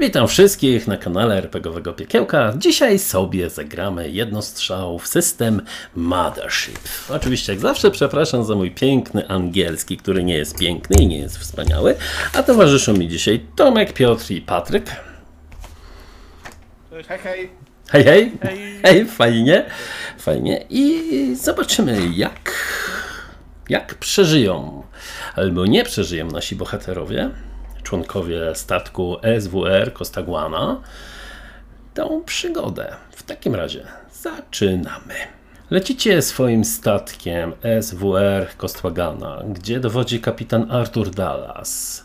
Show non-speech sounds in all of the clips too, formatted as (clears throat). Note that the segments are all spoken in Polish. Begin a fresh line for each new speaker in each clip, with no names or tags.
Witam wszystkich na kanale RPGowego Piekiełka. Dzisiaj sobie zagramy jednostrzał w system Mothership. Oczywiście jak zawsze przepraszam za mój piękny angielski, który nie jest piękny i nie jest wspaniały, a towarzyszą mi dzisiaj Tomek, Piotr i Patryk.
Hej, hej.
Hej, hej, hej, fajnie, fajnie i zobaczymy jak, jak przeżyją albo nie przeżyją nasi bohaterowie, członkowie statku SWR Costaguana, tą przygodę. W takim razie zaczynamy. Lecicie swoim statkiem SWR Costaguana, gdzie dowodzi kapitan Arthur Dallas.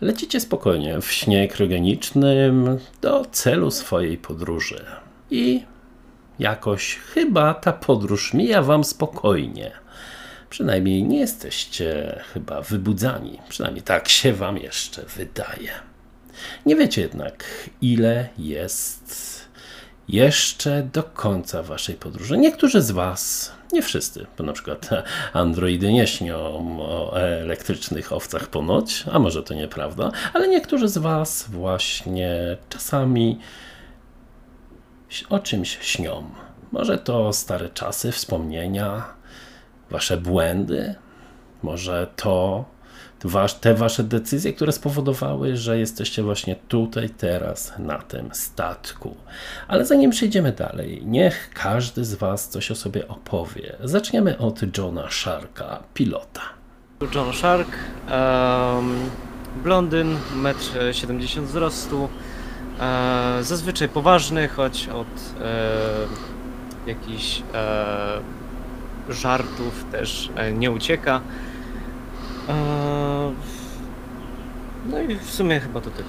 Lecicie spokojnie w śnie kryogenicznym do celu swojej podróży. I jakoś chyba ta podróż mija wam spokojnie. Przynajmniej nie jesteście chyba wybudzani. Przynajmniej tak się wam jeszcze wydaje. Nie wiecie jednak, ile jest jeszcze do końca waszej podróży. Niektórzy z was, nie wszyscy, bo na przykład (laughs) androidy nie śnią o elektrycznych owcach ponoć, a może to nieprawda, ale niektórzy z was właśnie czasami o czymś śnią. Może to stare czasy, wspomnienia, wasze błędy, może to te wasze decyzje, które spowodowały, że jesteście właśnie tutaj, teraz, na tym statku. Ale zanim przejdziemy dalej, niech każdy z was coś o sobie opowie. Zaczniemy od Johna Sharka, pilota.
John Shark, um, blondyn, 1,70 m wzrostu, e, zazwyczaj poważny, choć od e, jakichś e, żartów też e, nie ucieka. E, no i w sumie chyba to tyle.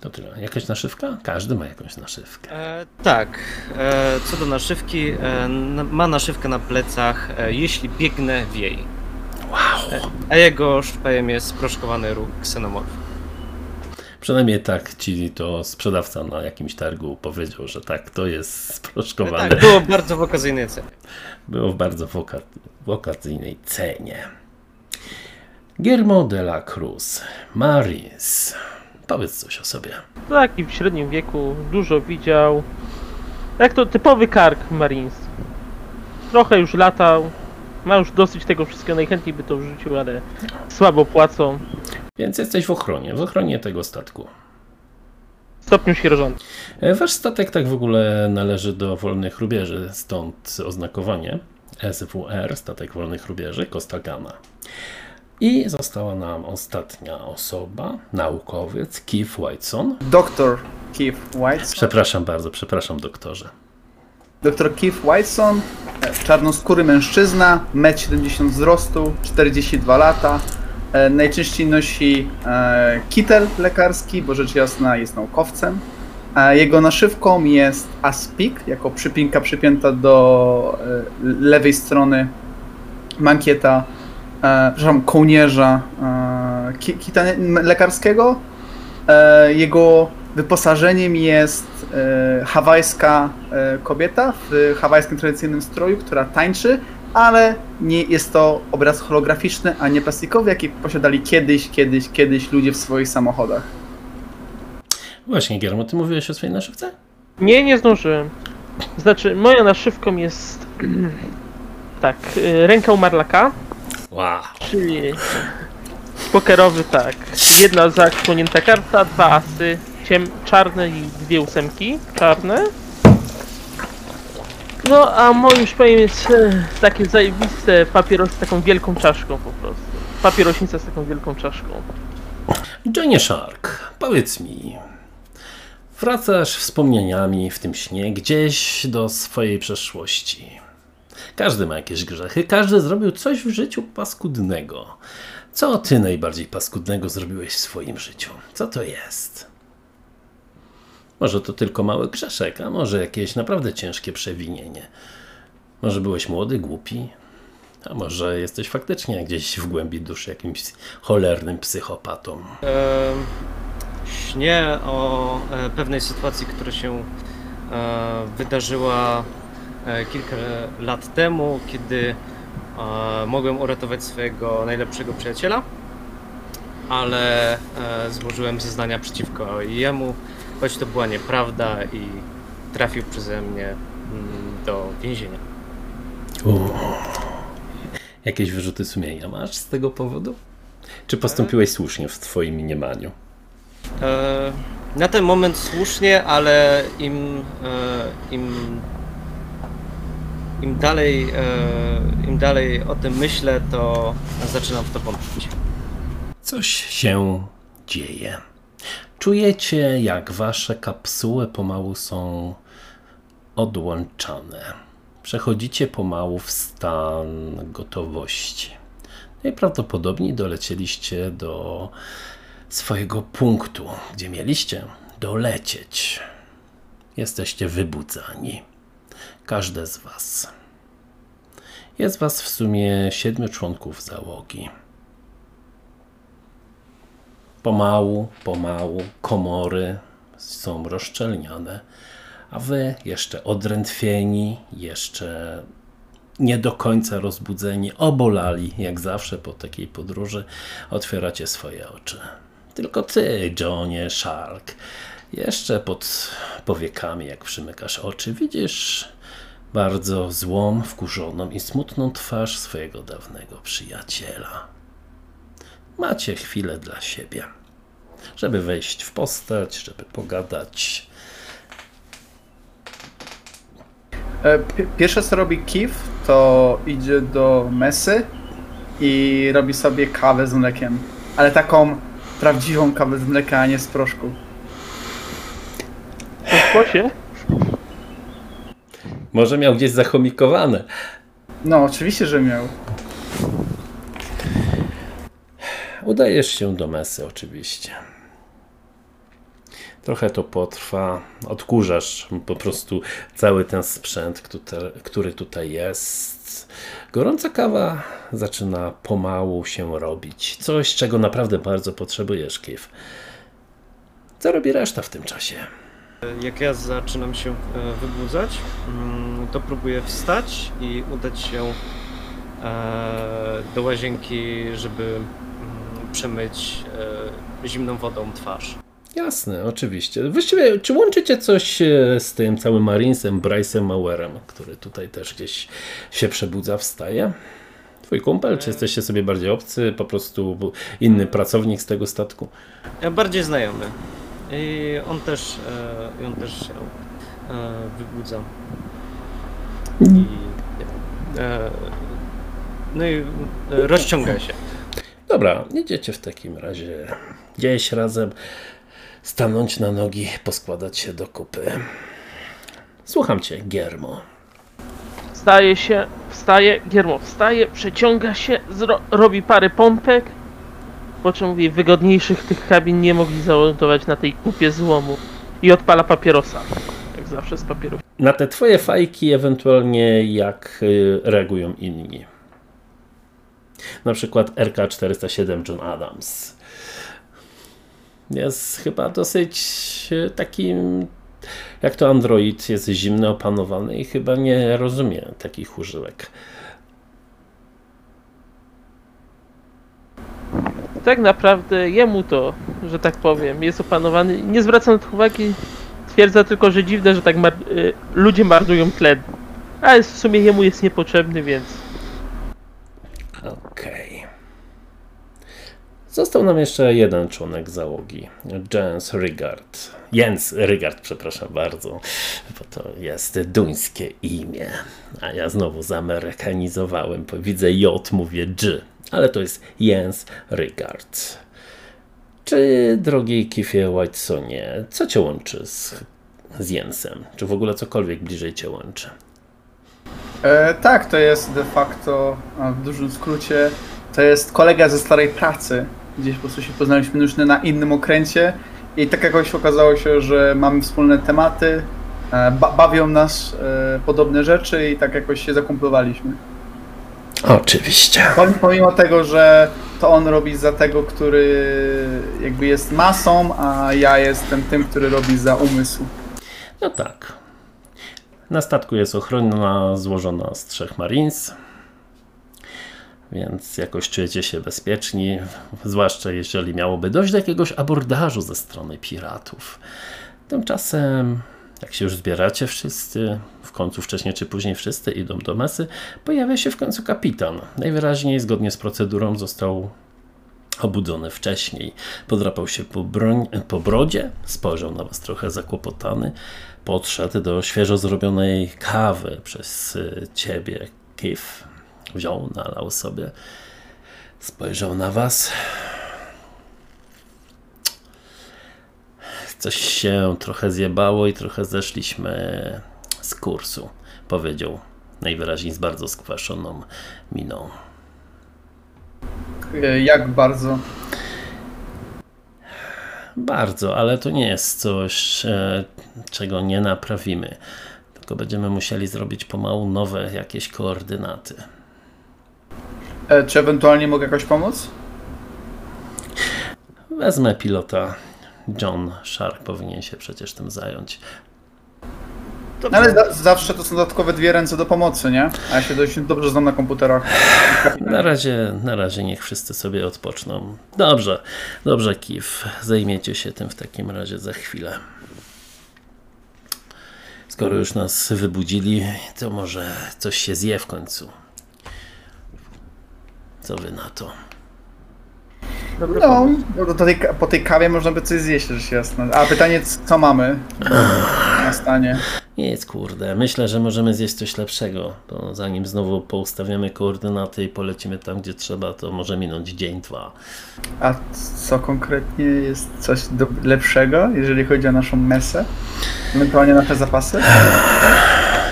To tyle. Jakaś naszywka? Każdy ma jakąś naszywkę.
E, tak, e, co do naszywki, e, ma naszywkę na plecach, e, jeśli biegnę w jej.
Wow!
A jego szpejem jest sproszkowany róg ksenomorf.
Przynajmniej tak ci to sprzedawca na jakimś targu powiedział, że tak, to jest sproszkowane.
Tak, było bardzo w okazyjnej cenie.
Było w bardzo w oka- w okazyjnej cenie. Guillermo de la Cruz, Marines. Powiedz coś o sobie.
Taki w średnim wieku, dużo widział. Jak to typowy kark Marines. Trochę już latał, ma już dosyć tego wszystkiego, najchętniej by to wrzucił, ale słabo płacą.
Więc jesteś w ochronie, w ochronie tego statku.
Stopniu sierżanta.
E, Wasz statek tak w ogóle należy do wolnych rubieży, stąd oznakowanie SWR, statek wolnych rubieży, Costa Gama. I została nam ostatnia osoba, naukowiec Keith Whiteson.
Doktor Keith Whiteson.
Przepraszam bardzo, przepraszam doktorze.
Doktor Keith Whiteson, e, czarnoskóry mężczyzna, 1,70 m wzrostu, 42 lata. E, Najczęściej nosi e, kitel lekarski, bo rzecz jasna jest naukowcem. E, Jego naszywką jest aspik, jako przypinka przypięta do lewej strony mankieta, przepraszam, kołnierza ki- kita lekarskiego. Jego wyposażeniem jest hawajska kobieta w hawajskim tradycyjnym stroju, która tańczy, ale nie jest to obraz holograficzny, a nie plastikowy, jaki posiadali kiedyś, kiedyś, kiedyś ludzie w swoich samochodach.
Właśnie, Giermo, ty mówiłeś o swojej naszywce?
Nie, nie zdążyłem. Znaczy, moją naszywką jest (clears throat) tak, y, ręka umarlaka,
Wow.
czyli pokerowy tak. Jedna zasłonięta karta, dwa asy, ciem, czarne i dwie ósemki, czarne. No, a moim szpejem jest e, takie zajebiste papierosy z taką wielką czaszką po prostu. Papierośnica z taką wielką czaszką.
Johnny Shark, powiedz mi, wracasz wspomnieniami w tym śnie gdzieś do swojej przeszłości. Każdy ma jakieś grzechy, każdy zrobił coś w życiu paskudnego. Co ty najbardziej paskudnego zrobiłeś w swoim życiu? Co to jest? Może to tylko mały grzeszek, a może jakieś naprawdę ciężkie przewinienie. Może byłeś młody, głupi, a może jesteś faktycznie gdzieś w głębi duszy jakimś cholernym psychopatą.
E, Śnie o e, pewnej sytuacji, która się e, wydarzyła e, kilka lat temu, kiedy mogłem uratować swojego najlepszego przyjaciela, ale złożyłem zeznania przeciwko jemu choć to była nieprawda i trafił przeze mnie mm, do więzienia.
Uuu. Jakieś wyrzuty sumienia masz z tego powodu? Czy postąpiłeś słusznie w twoim mniemaniu?
E, na ten moment słusznie, ale im, e, im, im, dalej, e, im dalej o tym myślę, to zaczynam w to wątpić.
Coś się dzieje. Czujecie, jak wasze kapsuły pomału są odłączane. Przechodzicie pomału w stan gotowości. Najprawdopodobniej dolecieliście do swojego punktu, gdzie mieliście dolecieć. Jesteście wybudzani. Każde z Was. Jest Was w sumie siedmiu członków załogi. Pomału, pomału komory są rozszczelniane, a Wy jeszcze odrętwieni, jeszcze nie do końca rozbudzeni, obolali, jak zawsze po takiej podróży, otwieracie swoje oczy. Tylko ty, Johnie Shark, jeszcze pod powiekami, jak przymykasz oczy, widzisz bardzo złą, wkurzoną i smutną twarz swojego dawnego przyjaciela. Macie chwilę dla siebie, żeby wejść w postać, żeby pogadać.
E, pi- Pierwsze co robi Kif, to idzie do mesy i robi sobie kawę z mlekiem. Ale taką prawdziwą kawę z mleka, a nie z proszku.
W kłosie?
Może miał gdzieś zachomikowane.
No, oczywiście, że miał.
Udajesz się do mesy, oczywiście. Trochę to potrwa. Odkurzasz po prostu cały ten sprzęt, który- tutaj jest. Gorąca kawa zaczyna pomału się robić. Coś, czego naprawdę bardzo potrzebujesz, Kif. Co robi reszta w tym czasie?
Jak ja zaczynam się e, wybudzać, mm, to próbuję wstać i udać się e, do łazienki, żeby przemyć e, zimną wodą twarz.
Jasne, oczywiście. Właściwie, czy łączycie coś e, z tym całym Marinesem, Bryce'em Mauerem, który tutaj też gdzieś się przebudza, wstaje? Twój kumpel, czy jesteście sobie bardziej obcy, po prostu inny pracownik z tego statku?
E, Bardziej znajomy. I on też, e, i on też się e, wybudza. I, e, no i e, rozciąga się.
Dobra, idziecie w takim razie gdzieś razem stanąć na nogi, poskładać się do kupy. Słucham cię, Giermo.
Wstaje się, wstaje, Giermo wstaje, przeciąga się, zro, robi parę pompek. Po czym mówi, wygodniejszych tych kabin nie mogli zamontować na tej kupie złomu. I odpala papierosa. Jak zawsze z papierów.
Na te twoje fajki ewentualnie jak y, reagują inni. Na przykład RK-407 John Adams. Jest chyba dosyć y, takim, jak to Android, jest zimny, opanowany i chyba nie rozumie takich użyłek.
Tak naprawdę jemu to, że tak powiem, jest opanowany. Nie zwraca na to uwagi. Twierdza tylko, że dziwne, że tak mar- y, ludzie marnują tlen. Ale w sumie jemu jest niepotrzebny, więc
Okej. Został nam jeszcze jeden członek załogi. Jens Rigard. Jens Rigard, przepraszam bardzo, bo to jest duńskie imię. A ja znowu zamerykanizowałem. Widzę J, mówię G, ale to jest Jens Rigard. Czy, drogi Kifie Whitesonie, co cię łączy z, z Jensem? Czy w ogóle cokolwiek bliżej cię łączy?
E, tak, to jest de facto, w dużym skrócie, to jest kolega ze starej pracy. Gdzieś po prostu się poznaliśmy już na innym okręcie i tak jakoś okazało się, że mamy wspólne tematy, e, ba bawią nas e, podobne rzeczy i tak jakoś się zakumplowaliśmy.
Oczywiście.
Pom- Pomimo tego, że to on robi za tego, który jakby jest masą, a ja jestem tym, który robi za umysł.
No tak. Na statku jest ochrona złożona z trzech Marines. Więc jakoś czujecie się bezpieczni, zwłaszcza jeżeli miałoby dojść do jakiegoś abordażu ze strony piratów. Tymczasem, jak się już zbieracie wszyscy, w końcu wcześniej czy później wszyscy idą do mesy, pojawia się w końcu kapitan. Najwyraźniej, zgodnie z procedurą, został obudzony wcześniej. Podrapał się po, broń, po brodzie, spojrzał na was trochę zakłopotany, podszedł do świeżo zrobionej kawy przez y, ciebie, Kif. Wziął, nalał sobie, spojrzał na was. Coś się trochę zjebało i trochę zeszliśmy z kursu, powiedział najwyraźniej z bardzo skwaszoną miną.
E, Jak bardzo?
Bardzo, ale to nie jest coś, e, czego nie naprawimy. Tylko będziemy musieli zrobić pomału nowe jakieś koordynaty.
E, Czy ewentualnie mogę jakoś pomóc?
Wezmę pilota. John Shark powinien się przecież tym zająć.
No ale za zawsze to są dodatkowe dwie ręce do pomocy, nie? A ja się dość dobrze znam na komputerach.
Na razie, na razie niech wszyscy sobie odpoczną. Dobrze, dobrze, Kif. Zajmiecie się tym w takim razie za chwilę. Skoro już nas wybudzili, to może coś się zje w końcu. Co wy na to?
Dobry
No, do tej, po tej kawie można by coś zjeść, rzecz jasna. A pytanie, co mamy na stanie?
Nic, kurde. Myślę, że możemy zjeść coś lepszego. To zanim znowu poustawiamy koordynaty i polecimy tam, gdzie trzeba, to może minąć dzień, dwa.
A co konkretnie jest coś lepszego, jeżeli chodzi o naszą mesę? Ewentualnie nasze zapasy?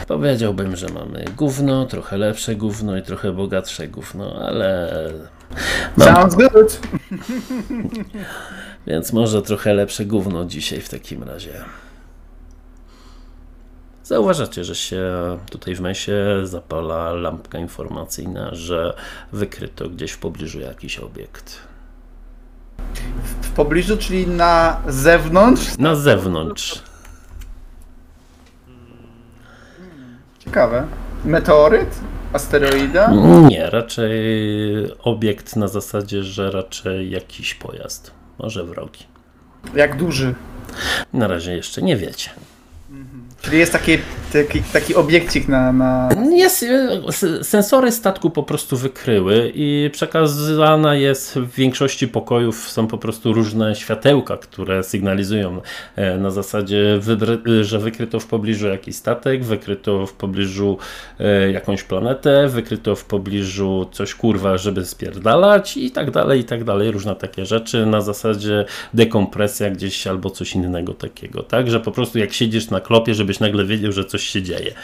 Powiedziałbym, że mamy gówno, trochę lepsze gówno i trochę bogatsze gówno, ale. Mam,
Sounds good! (laughs)
więc może trochę lepsze gówno dzisiaj w takim razie. Zauważacie, że się tutaj w mesie zapala lampka informacyjna, że wykryto gdzieś w pobliżu jakiś obiekt.
W pobliżu, czyli na zewnątrz?
Na zewnątrz.
Ciekawe. Meteoryt? Asteroida?
Nie, raczej obiekt na zasadzie, że raczej jakiś pojazd. Może wrogi.
Jak duży?
Na razie jeszcze nie wiecie.
Czyli jest taki, taki, taki obiekcik na, na...
Jest, e, sensory statku po prostu wykryły i przekazana jest w większości pokojów są po prostu różne światełka, które sygnalizują e, na zasadzie, że wykryto w pobliżu jakiś statek, wykryto w pobliżu e, jakąś planetę, wykryto w pobliżu coś kurwa, żeby spierdalać i tak dalej, i tak dalej, różne takie rzeczy na zasadzie dekompresja gdzieś albo coś innego takiego, tak, że po prostu jak siedzisz na klopie, żebyś nagle wiedział, że coś się dzieje.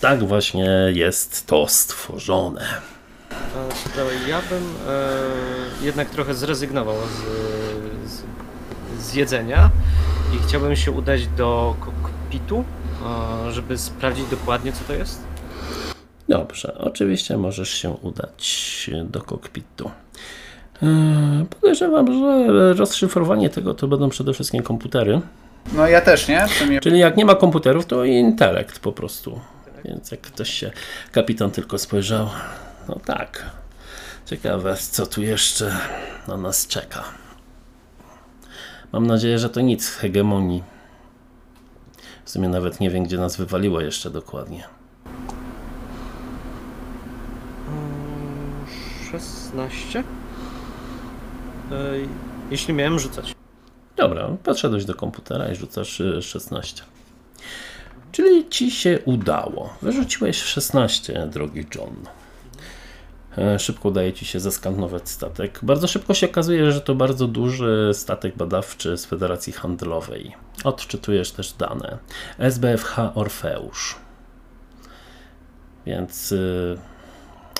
Tak właśnie jest to stworzone.
E, ja bym e, jednak trochę zrezygnował z, z, z jedzenia i chciałbym się udać do kokpitu, e, żeby sprawdzić dokładnie co to jest.
Dobrze, oczywiście możesz się udać do kokpitu. Eee, Podejrzewam, że rozszyfrowanie tego to będą przede wszystkim komputery.
No ja też, nie?
Czyli jak nie ma komputerów, to intelekt po prostu. Więc jak ktoś się, kapitan tylko spojrzał, no tak. Ciekawe, co tu jeszcze na nas czeka. Mam nadzieję, że to nic z hegemonii. W sumie nawet nie wiem, gdzie nas wywaliło jeszcze dokładnie.
Mm, 16? E, Jeśli miałem rzucać.
Dobra, podszedłeś do komputera i rzucasz y, 16. Czyli ci się udało. Wyrzuciłeś 16, drogi John. E, Szybko udaje ci się zeskanować statek. Bardzo szybko się okazuje, że to bardzo duży statek badawczy z Federacji Handlowej. Odczytujesz też dane. SBFH Orfeusz. Więc y,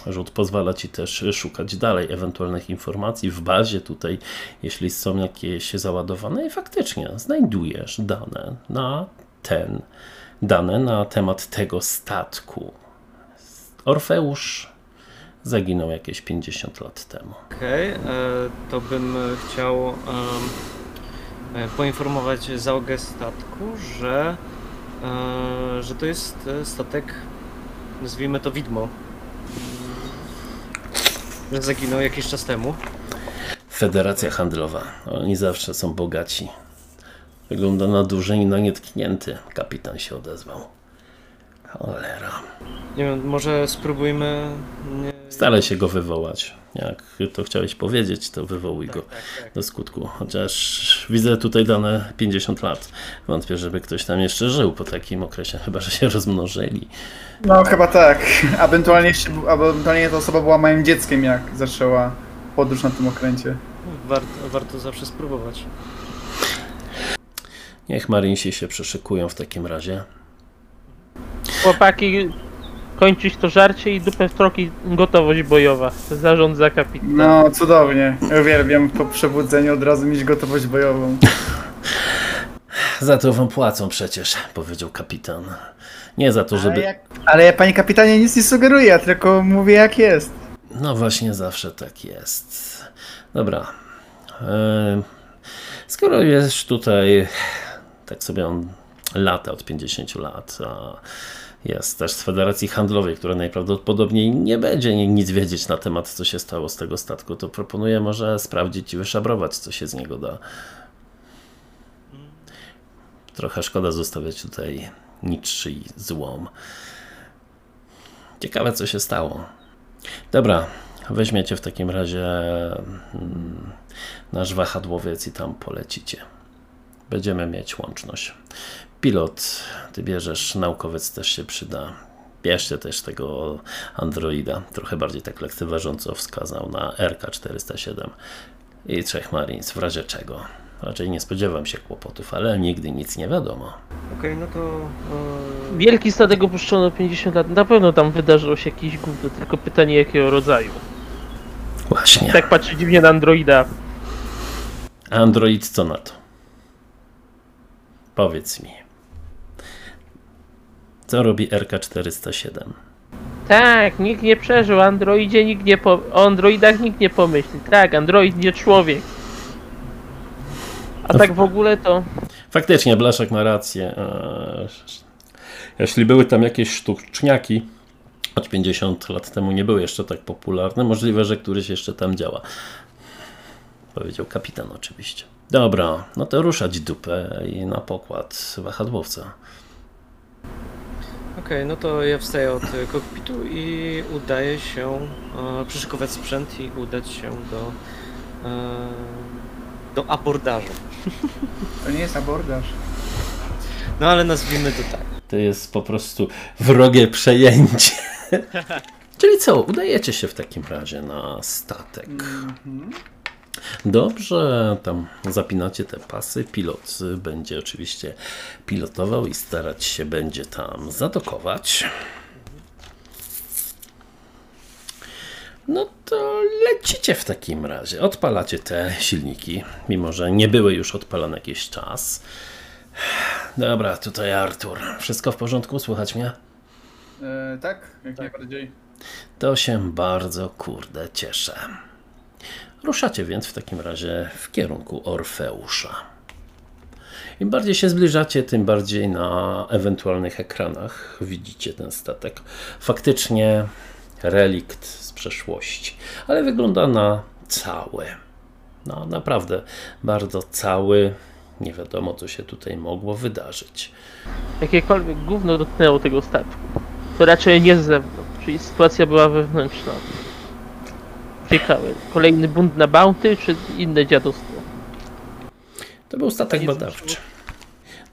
rzut pozwala ci też szukać dalej ewentualnych informacji w bazie tutaj, jeśli są jakieś załadowane i faktycznie znajdujesz dane na ten, dane na temat tego statku. Orfeusz zaginął jakieś 50 lat temu.
Okej, e, to bym chciał e, poinformować załogę statku, że, e, że to jest statek, nazwijmy to widmo, zaginął jakiś czas temu.
Federacja Handlowa. Oni zawsze są bogaci. Wygląda na duży i na nietknięty. Kapitan się odezwał. Cholera.
Nie wiem, może spróbujmy... Nie...
Staraj się go wywołać. Jak to chciałeś powiedzieć, to wywołuj go
Tak, tak.
do skutku. Chociaż widzę tutaj dane 50 lat. Wątpię, żeby ktoś tam jeszcze żył po takim okresie, (laughs) chyba że się rozmnożyli.
No chyba tak. Ewentualnie, jeszcze, ewentualnie ta osoba była moim dzieckiem, jak zaczęła podróż na tym okręcie.
Warto, warto zawsze spróbować.
Niech Marinsi się przeszykują w takim razie.
Chłopaki, kończyć to żarcie i dupę w troki gotowość bojowa. Zarządza kapitan.
No cudownie. Uwielbiam po przebudzeniu od razu mieć gotowość bojową.
Za to wam płacą przecież, powiedział kapitan. Nie za to,
Ale,
żeby.
jak, ale ja panie kapitanie nic nie sugeruję, ja tylko mówię jak jest.
No właśnie, zawsze tak jest. Dobra. E, Skoro jest tutaj, tak sobie on lata od 50 lat, a jest też z Federacji Handlowej, która najprawdopodobniej nie będzie ni- nic wiedzieć na temat, co się stało z tego statku, to proponuję może sprawdzić i wyszabrować, co się z niego da. Trochę szkoda zostawiać tutaj niczczy i złom. Ciekawe, co się stało. Dobra, weźmiecie w takim razie mm, nasz wahadłowiec i tam polecicie. Będziemy mieć łączność. Pilot, ty bierzesz, naukowiec też się przyda. Bierzcie też tego androida. Trochę bardziej tak lekceważąco wskazał na RK-407 i trzech Marines, w razie czego. Raczej nie spodziewam się kłopotów, ale nigdy nic nie wiadomo.
Okej, no to... e,
Wielki statek opuszczono 50 lat. Na pewno tam wydarzyło się jakieś gówno, tylko pytanie jakiego rodzaju.
Właśnie.
Tak patrzy dziwnie na androida.
Android, co na to? Powiedz mi. Co robi RK-407?
Tak, nikt nie przeżył, androidzie nikt nie po... o androidach nikt nie pomyśli. Tak, android nie człowiek. A tak w ogóle to...
Faktycznie, Blaszak ma rację. Jeśli były tam jakieś sztuczniaki, choć 50 lat temu nie były jeszcze tak popularne, możliwe, że któryś jeszcze tam działa. Powiedział kapitan oczywiście. Dobra, no to ruszać dupę i na pokład wahadłowca.
Okej, no to ja wstaję od e, kokpitu i udaję się e, przyszykować sprzęt i udać się do, e, do abordażu. (laughs)
To nie jest abordaż.
No ale nazwijmy to tak.
To jest po prostu wrogie przejęcie. (laughs) Czyli co, udajecie się w takim razie na statek. Dobrze, tam zapinacie te pasy. Pilot będzie oczywiście pilotował i starać się będzie tam zadokować. No to lecicie w takim razie. Odpalacie te silniki, mimo że nie były już odpalane jakiś czas. Dobra, tutaj Artur. Wszystko w porządku? Słychać mnie?
E, tak, jak najbardziej.
To się bardzo kurde cieszę. Ruszacie więc w takim razie w kierunku Orfeusza. Im bardziej się zbliżacie, tym bardziej na ewentualnych ekranach widzicie ten statek. Faktycznie relikt z przeszłości, ale wygląda na cały. No naprawdę bardzo cały. Nie wiadomo, co się tutaj mogło wydarzyć.
Jakiekolwiek gówno dotknęło tego statku. To raczej nie z zewnątrz, czyli sytuacja była wewnętrzna. Ciekawe, kolejny bunt na Bounty, czy inne dziadostwo?
To był statek badawczy.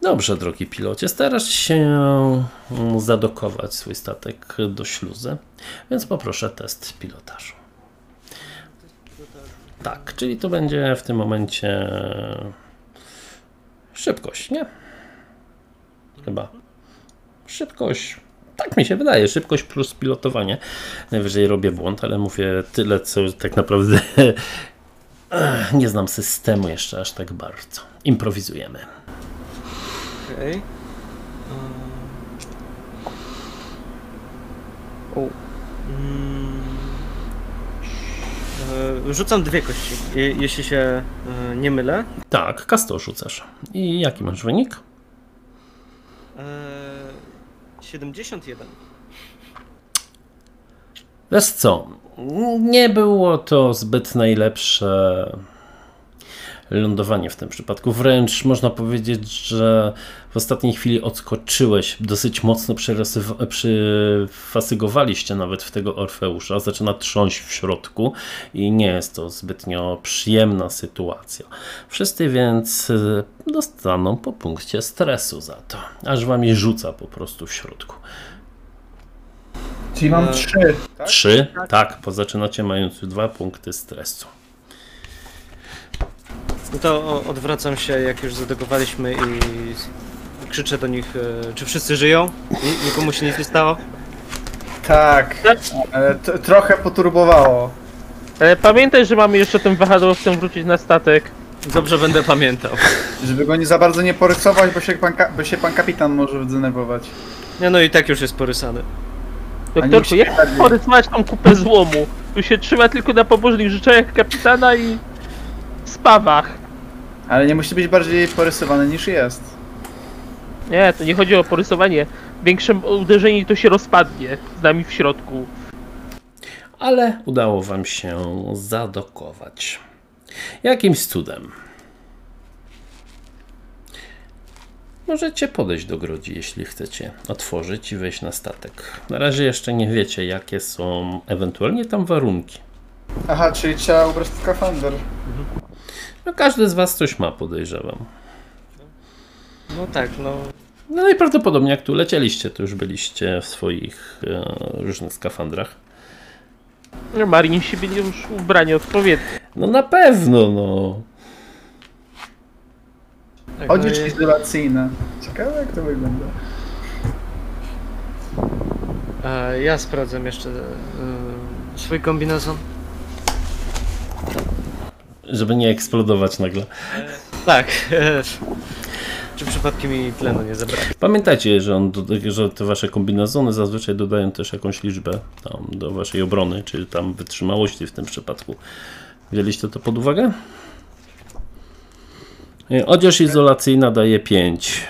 Dobrze, drogi pilocie, starasz się mm, zadokować swój statek do śluzy, więc poproszę test pilotażu. Tak, czyli to będzie w tym momencie szybkość, nie? Chyba. Szybkość. Tak mi się wydaje, szybkość plus pilotowanie. Najwyżej robię błąd, ale mówię tyle, co tak naprawdę (laughs) nie znam systemu jeszcze aż tak bardzo. Improwizujemy.
Okej. Eee. O. Mm. E, Rzucam dwie kości, je- jeśli się e, nie mylę.
Tak, kasto rzucasz. I jaki masz wynik?
Eee, 71.
Wiesz co, nie było to zbyt najlepsze lądowanie w tym przypadku. Wręcz można powiedzieć, że w ostatniej chwili odskoczyłeś, dosyć mocno przyfasygowaliście nawet w tego Orfeusza. Zaczyna trząść w środku i nie jest to zbytnio przyjemna sytuacja. Wszyscy więc y, dostaną po punkcie stresu za to, aż wam je rzuca po prostu w środku.
Czyli mam
E,
trzy. Tak?
Trzy? Tak, bo zaczynacie mając dwa punkty stresu.
No to odwracam się, jak już zadegowaliśmy i krzyczę do nich, e, czy wszyscy żyją? Ni- Nikomu się nic nie stało?
Tak. E, t- trochę poturbowało.
Ale pamiętaj, że mamy jeszcze tym wahadłowcem wrócić na statek.
Dobrze będę pamiętał.
Żeby go nie za bardzo nie porysować, bo się pan, ka- bo się pan kapitan może zdenerwować.
Nie no i tak już jest porysany.
Doktorku, jak
bardziej-
porysować tą kupę złomu? Tu się trzyma tylko na pobożnych życzeniach kapitana i spawach.
Ale nie musi być bardziej porysowany niż jest.
Nie, to nie chodzi o porysowanie. Większe uderzenie i to się rozpadnie z nami w środku.
ale udało Wam się zadokować. Jakimś cudem. Możecie podejść do grodzi, jeśli chcecie otworzyć i wejść na statek. Na razie jeszcze nie wiecie, jakie są ewentualnie tam warunki.
Aha, czyli trzeba ubrać skafander.
No, każdy z Was coś ma, podejrzewam.
No tak, no.
No najprawdopodobniej jak tu lecieliście, to już byliście w swoich e, różnych skafandrach.
No, Marinsi byli już ubrani odpowiednio.
No na pewno, no.
tak no
Odzież
i-
izolacyjna. Ciekawe jak to wygląda.
e, ja sprawdzam jeszcze e, swój kombinezon.
Żeby nie eksplodować nagle.
Tak. E, (laughs) czy przypadkiem mi tlenu nie zabrakło?
Pamiętajcie, że, on, że te wasze kombinezony zazwyczaj dodają też jakąś liczbę tam do waszej obrony, czy tam wytrzymałości w tym przypadku. Wzięliście to pod uwagę? E, Odzież izolacyjna daje 5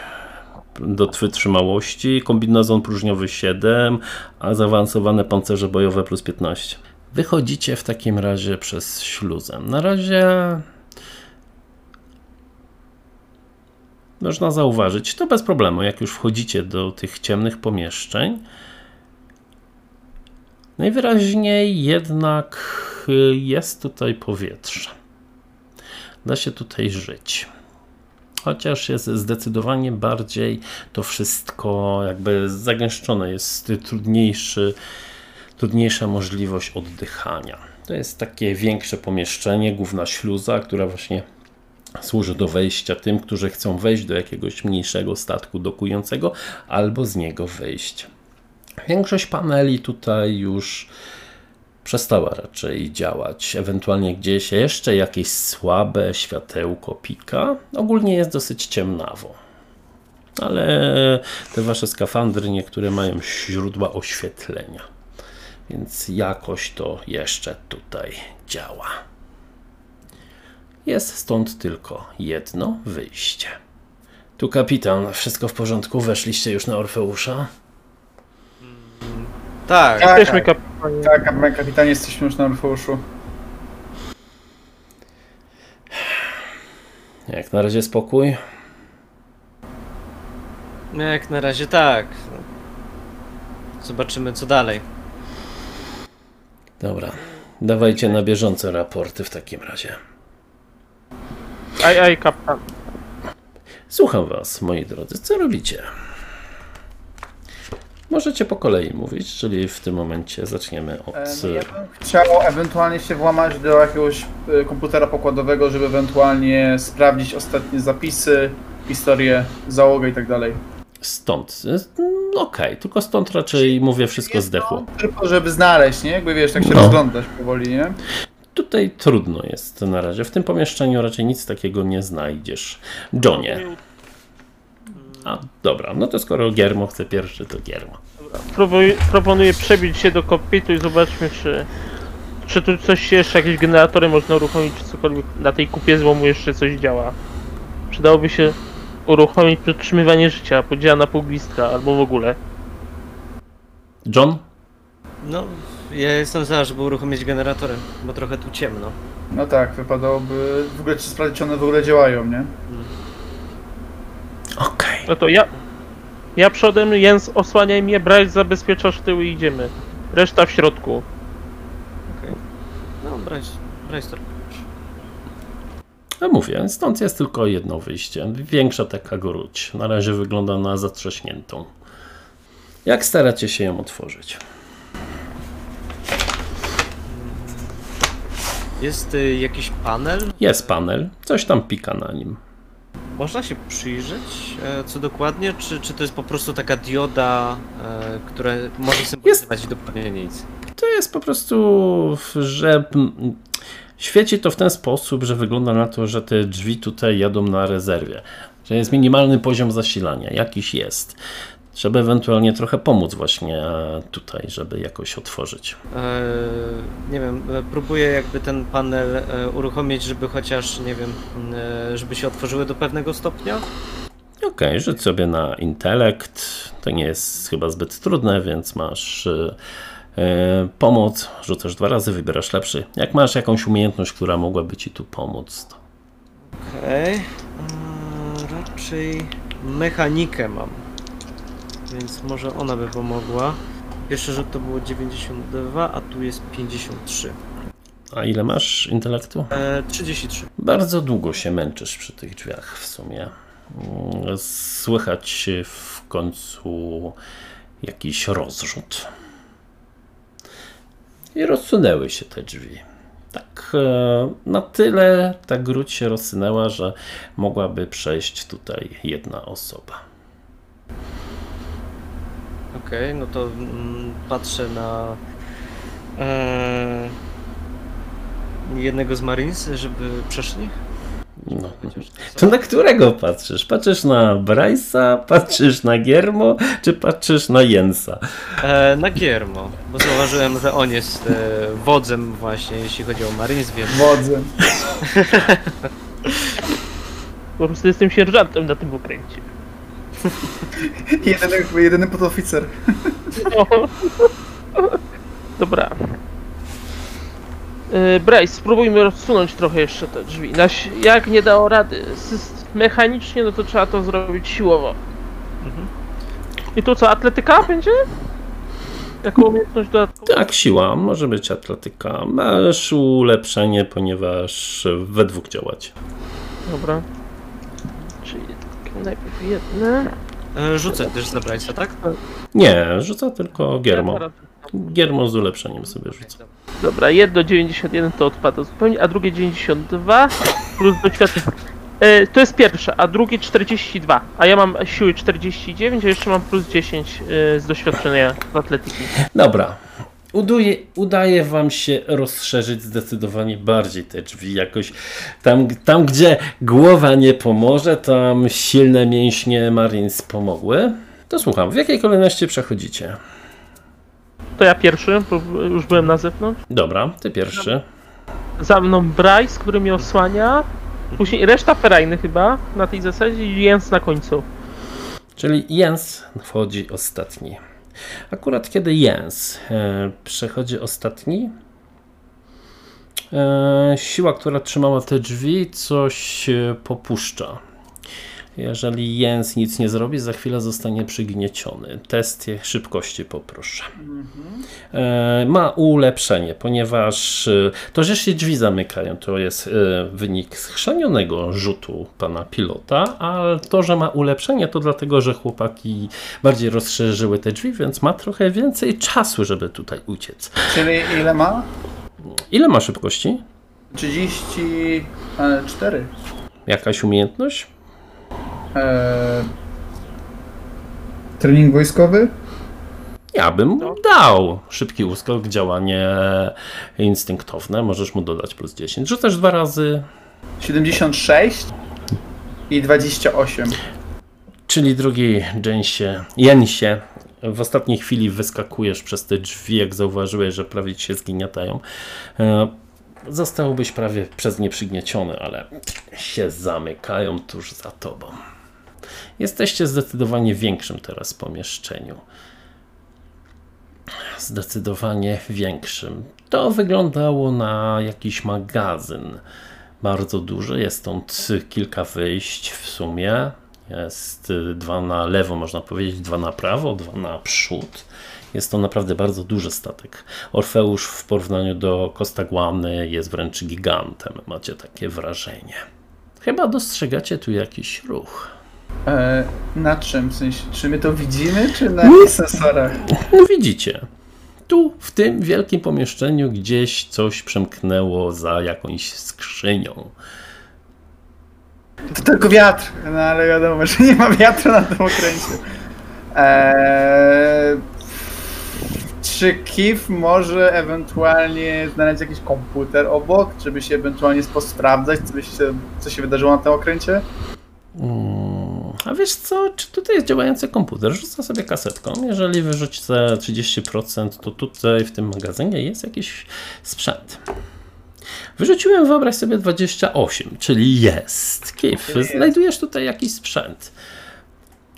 do wytrzymałości, kombinezon próżniowy 7, a zaawansowane pancerze bojowe plus 15. Wychodzicie w takim razie przez śluzę. Na razie można zauważyć, to bez problemu, jak już wchodzicie do tych ciemnych pomieszczeń. Najwyraźniej jednak jest tutaj powietrze. Da się tutaj żyć. Chociaż jest zdecydowanie bardziej to wszystko jakby zagęszczone, jest trudniejszy, trudniejsza możliwość oddychania. To jest takie większe pomieszczenie, główna śluza, która właśnie służy do wejścia tym, którzy chcą wejść do jakiegoś mniejszego statku dokującego albo z niego wyjść. Większość paneli tutaj już przestała raczej działać. Ewentualnie gdzieś jeszcze jakieś słabe światełko pika. Ogólnie jest dosyć ciemnawo. Ale te wasze skafandry niektóre mają źródła oświetlenia. Więc jakoś to jeszcze tutaj działa. Jest stąd tylko jedno wyjście. Tu kapitan, wszystko w porządku? Weszliście już na Orfeusza?
Tak.
Tak,
Jesteśmy
tak.
kapitanie.
Tak, kap- kapitanie, jesteśmy już na Orfeuszu.
Jak na razie spokój?
No Jak na razie tak. Zobaczymy co dalej.
Dobra. Dawajcie na bieżąco raporty w takim razie.
Aj, aj, kapitan.
Słucham was, moi drodzy. Co robicie? Możecie po kolei mówić, czyli w tym momencie zaczniemy od...
E, no ja bym chciał ewentualnie się włamać do jakiegoś e, komputera pokładowego, żeby ewentualnie sprawdzić ostatnie zapisy, historię, załogę i tak dalej.
Stąd. Mm, Okej, tylko stąd raczej mówię wszystko zdechło.
Tylko żeby znaleźć, nie? Jakby wiesz, tak się
No.
rozglądać powoli, nie?
Tutaj trudno jest na razie. W tym pomieszczeniu raczej nic takiego nie znajdziesz. Johnie. A, dobra, no to skoro Giermo chce pierwszy, to Giermo.
Próbuj, proponuję przebić się do kokpitu i zobaczmy, czy, czy tu coś jeszcze, jakieś generatory można uruchomić, czy cokolwiek na tej kupie złomu jeszcze coś działa. Przydałoby się uruchomić podtrzymywanie życia, podziała na pół gwizdka, albo w ogóle.
John?
No, ja jestem za, żeby uruchomić generatory, bo trochę tu ciemno.
No tak, wypadałoby w ogóle czy sprawdzić, czy one w ogóle działają, nie?
Okej.
No to ja. Ja przodem, Jens osłaniaj mnie, Bryce zabezpieczasz tył i idziemy. Reszta w środku.
Okej. No, Bryce, Bryce to
No mówię, stąd jest tylko jedno wyjście. Większa taka gruć. Na razie wygląda na zatrzaśniętą. Jak staracie się ją otworzyć?
Jest y, jakiś panel?
Jest panel, coś tam pika na nim.
Można się przyjrzeć, e, co dokładnie, czy, czy to jest po prostu taka dioda, e, która może symbolizować dokładnie nic?
To jest po prostu, że świeci to w ten sposób, że wygląda na to, że te drzwi tutaj jadą na rezerwie. Że jest minimalny poziom zasilania, jakiś jest. Trzeba ewentualnie trochę pomóc właśnie e, tutaj, żeby jakoś otworzyć.
E, nie wiem, e, próbuję jakby ten panel e, uruchomić, żeby chociaż, nie wiem, żeby się otworzyły do pewnego stopnia.
Okej, rzuć sobie na intelekt. To nie jest chyba zbyt trudne, więc masz pomoc. Rzucasz dwa razy, wybierasz lepszy. Jak masz jakąś umiejętność, która mogłaby ci tu pomóc, to
Okej. Okay. Raczej mechanikę mam. Więc może ona by pomogła. Pierwszy rzut to było 92, a tu jest 53.
A ile masz intelektu?
E, 33.
Bardzo długo się męczysz przy tych drzwiach w sumie. Mm, Słychać w końcu jakiś rozrzut. I rozsunęły się te drzwi. Tak e, na tyle ta gruć się rozsunęła, że mogłaby przejść tutaj jedna osoba.
Okej, no to mm, patrzę na e, jednego z Marines, żeby przeszli.
No. To na którego patrzysz? Patrzysz na Bryce'a, patrzysz na Giermo, czy patrzysz na Jensa?
E, na Giermo, bo zauważyłem, że on jest e, wodzem właśnie, jeśli chodzi o Marines, więc
Wodzem. (laughs)
Po prostu jestem sierżantem na tym okręcie.
Jedyny, jedyny podoficer.
O. (laughs) Dobra. Yy, Bryce, spróbujmy rozsunąć trochę jeszcze te drzwi. Naś, jak nie dało rady mechanicznie, no to trzeba to zrobić siłowo.
Mhm.
I tu co, atletyka będzie? Jako umiejętność dodatkową?
Tak, siła, może być atletyka. Masz ulepszenie, ponieważ we dwóch działać.
Dobra. Czyli najpierw jedne.
e, rzucę też za Bryce'a, tak?
Nie, rzuca tylko Giermo.
Teraz-
Giermo z ulepszeniem sobie rzuca.
Dobra, jedno 91 to odpada zupełnie, a drugie 92 plus doświadczenie. E, to jest pierwsze, a drugie 42. A ja mam siły 49, a jeszcze mam plus 10 e, z doświadczenia w atletyki.
Dobra. Uduje, udaje wam się rozszerzyć zdecydowanie bardziej te drzwi. Jakoś tam, tam, gdzie głowa nie pomoże, tam silne mięśnie Marines pomogły. To słucham, w jakiej kolejności przechodzicie?
To ja pierwszy, bo już byłem na zewnątrz.
Dobra, ty pierwszy.
Za mną Bryce, który mnie osłania. Później reszta ferajny chyba na tej zasadzie i Jens na końcu.
Czyli Jens wchodzi ostatni. Akurat kiedy Jens e, przechodzi ostatni, e, siła, która trzymała te drzwi, coś e, popuszcza. Jeżeli Jens nic nie zrobi, za chwilę zostanie przygnieciony. Test szybkości poproszę. E, ma ulepszenie, ponieważ e, to, że się drzwi zamykają, to jest e, wynik schrzanionego rzutu pana pilota, a to, że ma ulepszenie, to dlatego, że chłopaki bardziej rozszerzyły te drzwi, więc ma trochę więcej czasu, żeby tutaj uciec.
Czyli ile ma?
Ile ma szybkości?
34.
Jakaś umiejętność?
Eee, trening wojskowy?
Ja bym mu dał szybki uskok, działanie instynktowne. Możesz mu dodać plus 10. Rzucasz dwa razy,
76 i 28.
Czyli drugi Jensie, Jensie, w ostatniej chwili wyskakujesz przez te drzwi, jak zauważyłeś, że prawie ci się zgniatają. E, Zostałbyś prawie przez nie przygnieciony, ale się zamykają tuż za tobą. Jesteście zdecydowanie większym teraz pomieszczeniu. Zdecydowanie większym. To wyglądało na jakiś magazyn bardzo duży. Jest stąd kilka wyjść w sumie. Jest y, dwa na lewo, można powiedzieć, dwa na prawo, dwa na przód. Jest to naprawdę bardzo duży statek. Orfeusz w porównaniu do Costaguany jest wręcz gigantem, macie takie wrażenie. Chyba dostrzegacie tu jakiś ruch.
E, na czym? W sensie, czy my to widzimy, czy na jakichś sensorach?
No widzicie, tu w tym wielkim pomieszczeniu gdzieś coś przemknęło za jakąś skrzynią.
To tylko wiatr, no ale wiadomo, że nie ma wiatru na tym okręcie. Eee, czy Kif może ewentualnie znaleźć jakiś komputer obok, żeby się ewentualnie posprawdzać, co, się, co się wydarzyło na tym okręcie?
A wiesz co, czy tutaj jest działający komputer? Rzucę sobie kasetką. Jeżeli wyrzucicie 30%, to tutaj w tym magazynie jest jakiś sprzęt. Wyrzuciłem, wyobraź sobie 28, czyli jest. Kif, znajdujesz tutaj jakiś sprzęt.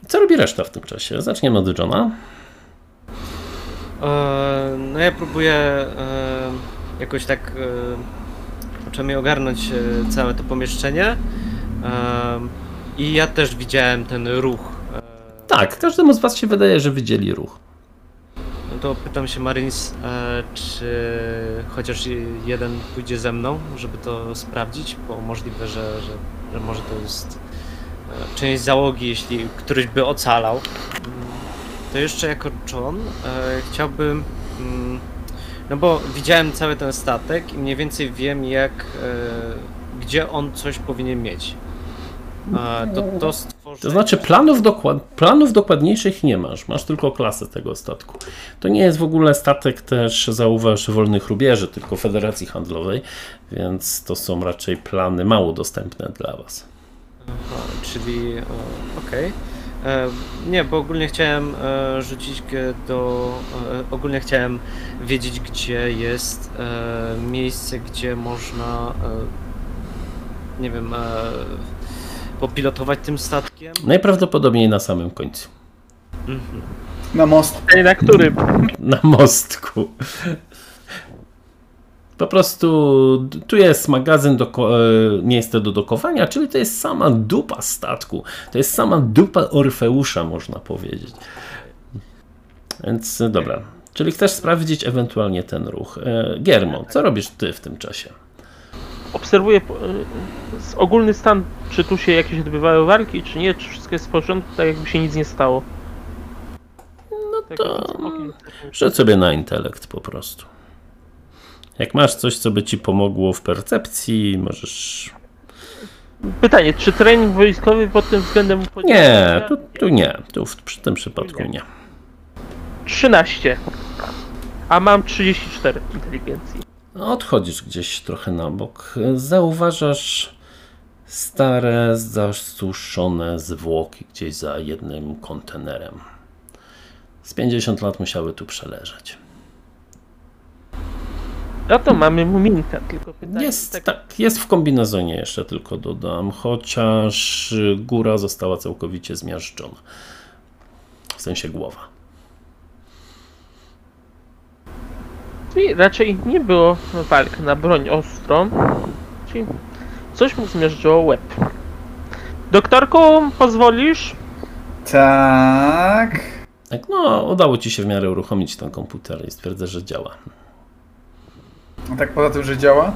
Co robi reszta w tym czasie? Zaczniemy od Johna.
E, No ja próbuję e, jakoś tak e, przynajmniej ogarnąć e, całe to pomieszczenie. E, I ja też widziałem ten ruch. E,
Tak, każdemu z Was się wydaje, że widzieli ruch.
No to pytam się Marines, e, czy chociaż jeden pójdzie ze mną, żeby to sprawdzić, bo możliwe, że, że, że może to jest e, część załogi, jeśli któryś by ocalał. Mm, To jeszcze jako John chciałbym, mm, no bo widziałem cały ten statek i mniej więcej wiem jak, e, gdzie on coś powinien mieć. To, to stworzenie...
To znaczy planów, dokład, planów dokładniejszych nie masz, masz tylko klasę tego statku. To nie jest w ogóle statek też, zauważ, wolnych rubieży, tylko Federacji Handlowej, więc to są raczej plany mało dostępne dla Was.
Aha, czyli okej. E, Nie, bo ogólnie chciałem e, rzucić do. e, Ogólnie chciałem wiedzieć, gdzie jest miejsce, gdzie można. Nie wiem. E, Popilotować tym statkiem.
Najprawdopodobniej na samym końcu.
Mhm.
Na most.
Pytanie, na którym?
Na mostku. Po prostu tu jest magazyn, do, miejsce do dokowania, czyli to jest sama dupa statku. To jest sama dupa Orfeusza, można powiedzieć. Więc dobra. Czyli chcesz sprawdzić ewentualnie ten ruch. E, Giermo, co robisz ty w tym czasie?
Obserwuję y, ogólny stan, czy tu się jakieś odbywały walki, czy nie, czy wszystko jest w porządku, tak jakby się nic nie stało.
No
Tak,
to rzuć sobie na intelekt po prostu. Jak masz coś, co by ci pomogło w percepcji, możesz.
Pytanie, czy trening wojskowy pod tym względem...
Nie, tu, tu nie. Tu w, przy tym przypadku nie.
13. A mam 34 inteligencji.
Odchodzisz gdzieś trochę na bok. Zauważasz stare, zasuszone zwłoki gdzieś za jednym kontenerem. Z 50 lat musiały tu przeleżeć.
No to mamy muminka, tylko pytanie...
Jest,
tak,
tak, jest w kombinezonie jeszcze tylko dodam, chociaż góra została całkowicie zmiażdżona. W sensie głowa.
Czyli raczej nie było walk na broń ostrą, czyli coś mu zmierzyło łeb. Doktorku, pozwolisz?
Tak.
Tak, no, udało ci się w miarę uruchomić ten komputer i stwierdzę, że działa.
A tak poza tym, że działa?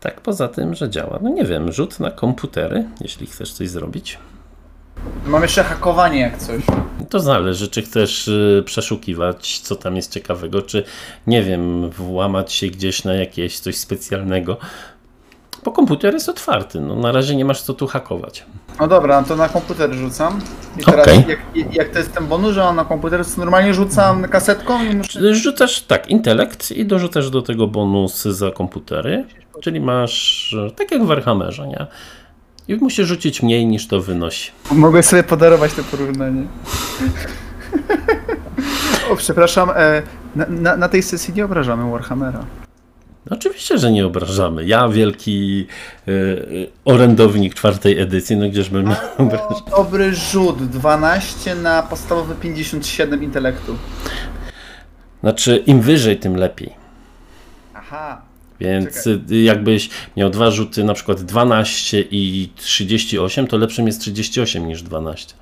Tak, poza tym, że działa. No nie wiem, rzut na komputery, jeśli chcesz coś zrobić.
Mam jeszcze hakowanie jak coś.
To zależy, czy chcesz y, przeszukiwać, co tam jest ciekawego, czy nie wiem, włamać się gdzieś na jakieś coś specjalnego. Bo komputer jest otwarty, no na razie nie masz co tu hakować.
No dobra, to na komputer rzucam. I teraz
Okej.
jak, jak to jest ten bonus, że na komputer, to normalnie rzucam kasetką i muszę...
Rzucasz tak, intelekt i dorzucasz do tego bonus za komputery, czyli masz tak jak w Warhammerze, nie? I musisz rzucić mniej niż to wynosi.
Mogę sobie podarować to porównanie. o, przepraszam, e, na, na, na tej sesji nie obrażamy Warhammera.
No Oczywiście, że nie obrażamy. Ja, wielki y, y, orędownik czwartej edycji, no gdzież bym miał obrażać.
O, dobry rzut, 12 na podstawowy 57 intelektu.
Znaczy, im wyżej, tym lepiej.
Aha.
Więc
Czekaj.
jakbyś miał dwa rzuty, na przykład 12 i 38, to lepszym jest 38 niż 12.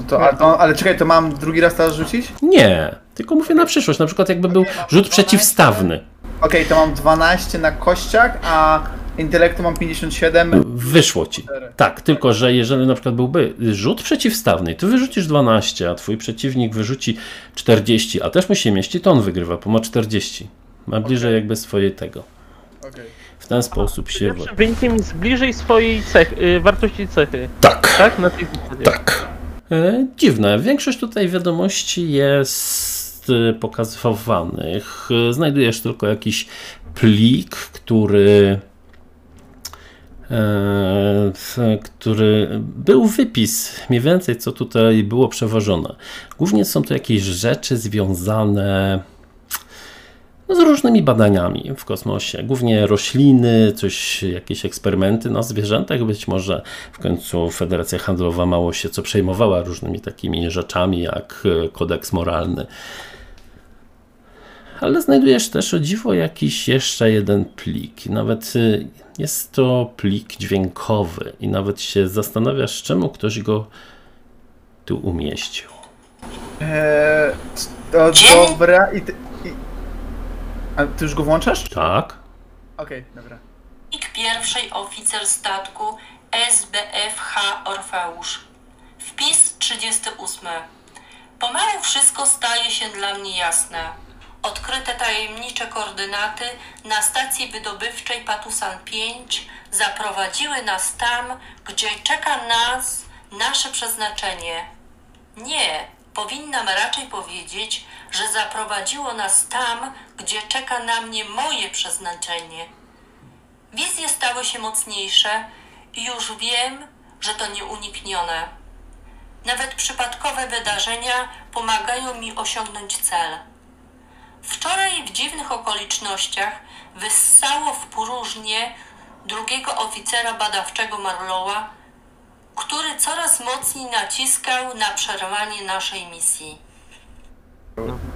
No to, ale, to, ale czekaj, to mam drugi raz teraz rzucić?
Nie, tylko mówię na przyszłość. Na przykład jakby był
Okej, mam
rzut
12.
przeciwstawny.
Okej, to mam 12 na kościach, a intelektu mam 57.
Wyszło ci. Tak, tylko że jeżeli na przykład byłby rzut przeciwstawny, ty wyrzucisz 12, a twój przeciwnik wyrzuci 40, a też mu się mieści, to on wygrywa, bo ma 40. Ma bliżej jakby swojej tego. W ten sposób się...
Lepszym wynikiem jest bliżej swojej cechy, y, wartości cechy,
Tak.
tak? Na tej zasadzie.
Tak. E, dziwne. Większość tutaj wiadomości jest e, pokazywanych. E, Znajdujesz tylko jakiś plik, który. e, który był wypis mniej więcej, co tutaj było przewożone. Głównie są to jakieś rzeczy związane z różnymi badaniami w kosmosie. Głównie rośliny, coś, jakieś eksperymenty na zwierzętach. Być może w końcu Federacja Handlowa mało się co przejmowała różnymi takimi rzeczami jak e, kodeks moralny. Ale znajdujesz też o dziwo jakiś jeszcze jeden plik. Nawet y, jest to plik dźwiękowy i nawet się zastanawiasz, czemu ktoś go tu umieścił.
Eee, to
Dzień-
dobra i. I... A ty już go włączasz?
Tak?
Okej, dobra.
Dziennik pierwszej oficer statku SBFH Orfeusz. Wpis 38. Pomału wszystko staje się dla mnie jasne. Odkryte tajemnicze koordynaty na stacji wydobywczej Patusan 5 zaprowadziły nas tam, gdzie czeka nas nasze przeznaczenie. Nie, powinnam raczej powiedzieć, że zaprowadziło nas tam, gdzie czeka na mnie moje przeznaczenie. Wizje stały się mocniejsze i już wiem, że to nieuniknione. Nawet przypadkowe wydarzenia pomagają mi osiągnąć cel. Wczoraj w dziwnych okolicznościach wyssało w próżnię drugiego oficera badawczego Marlowa, który coraz mocniej naciskał na przerwanie naszej misji.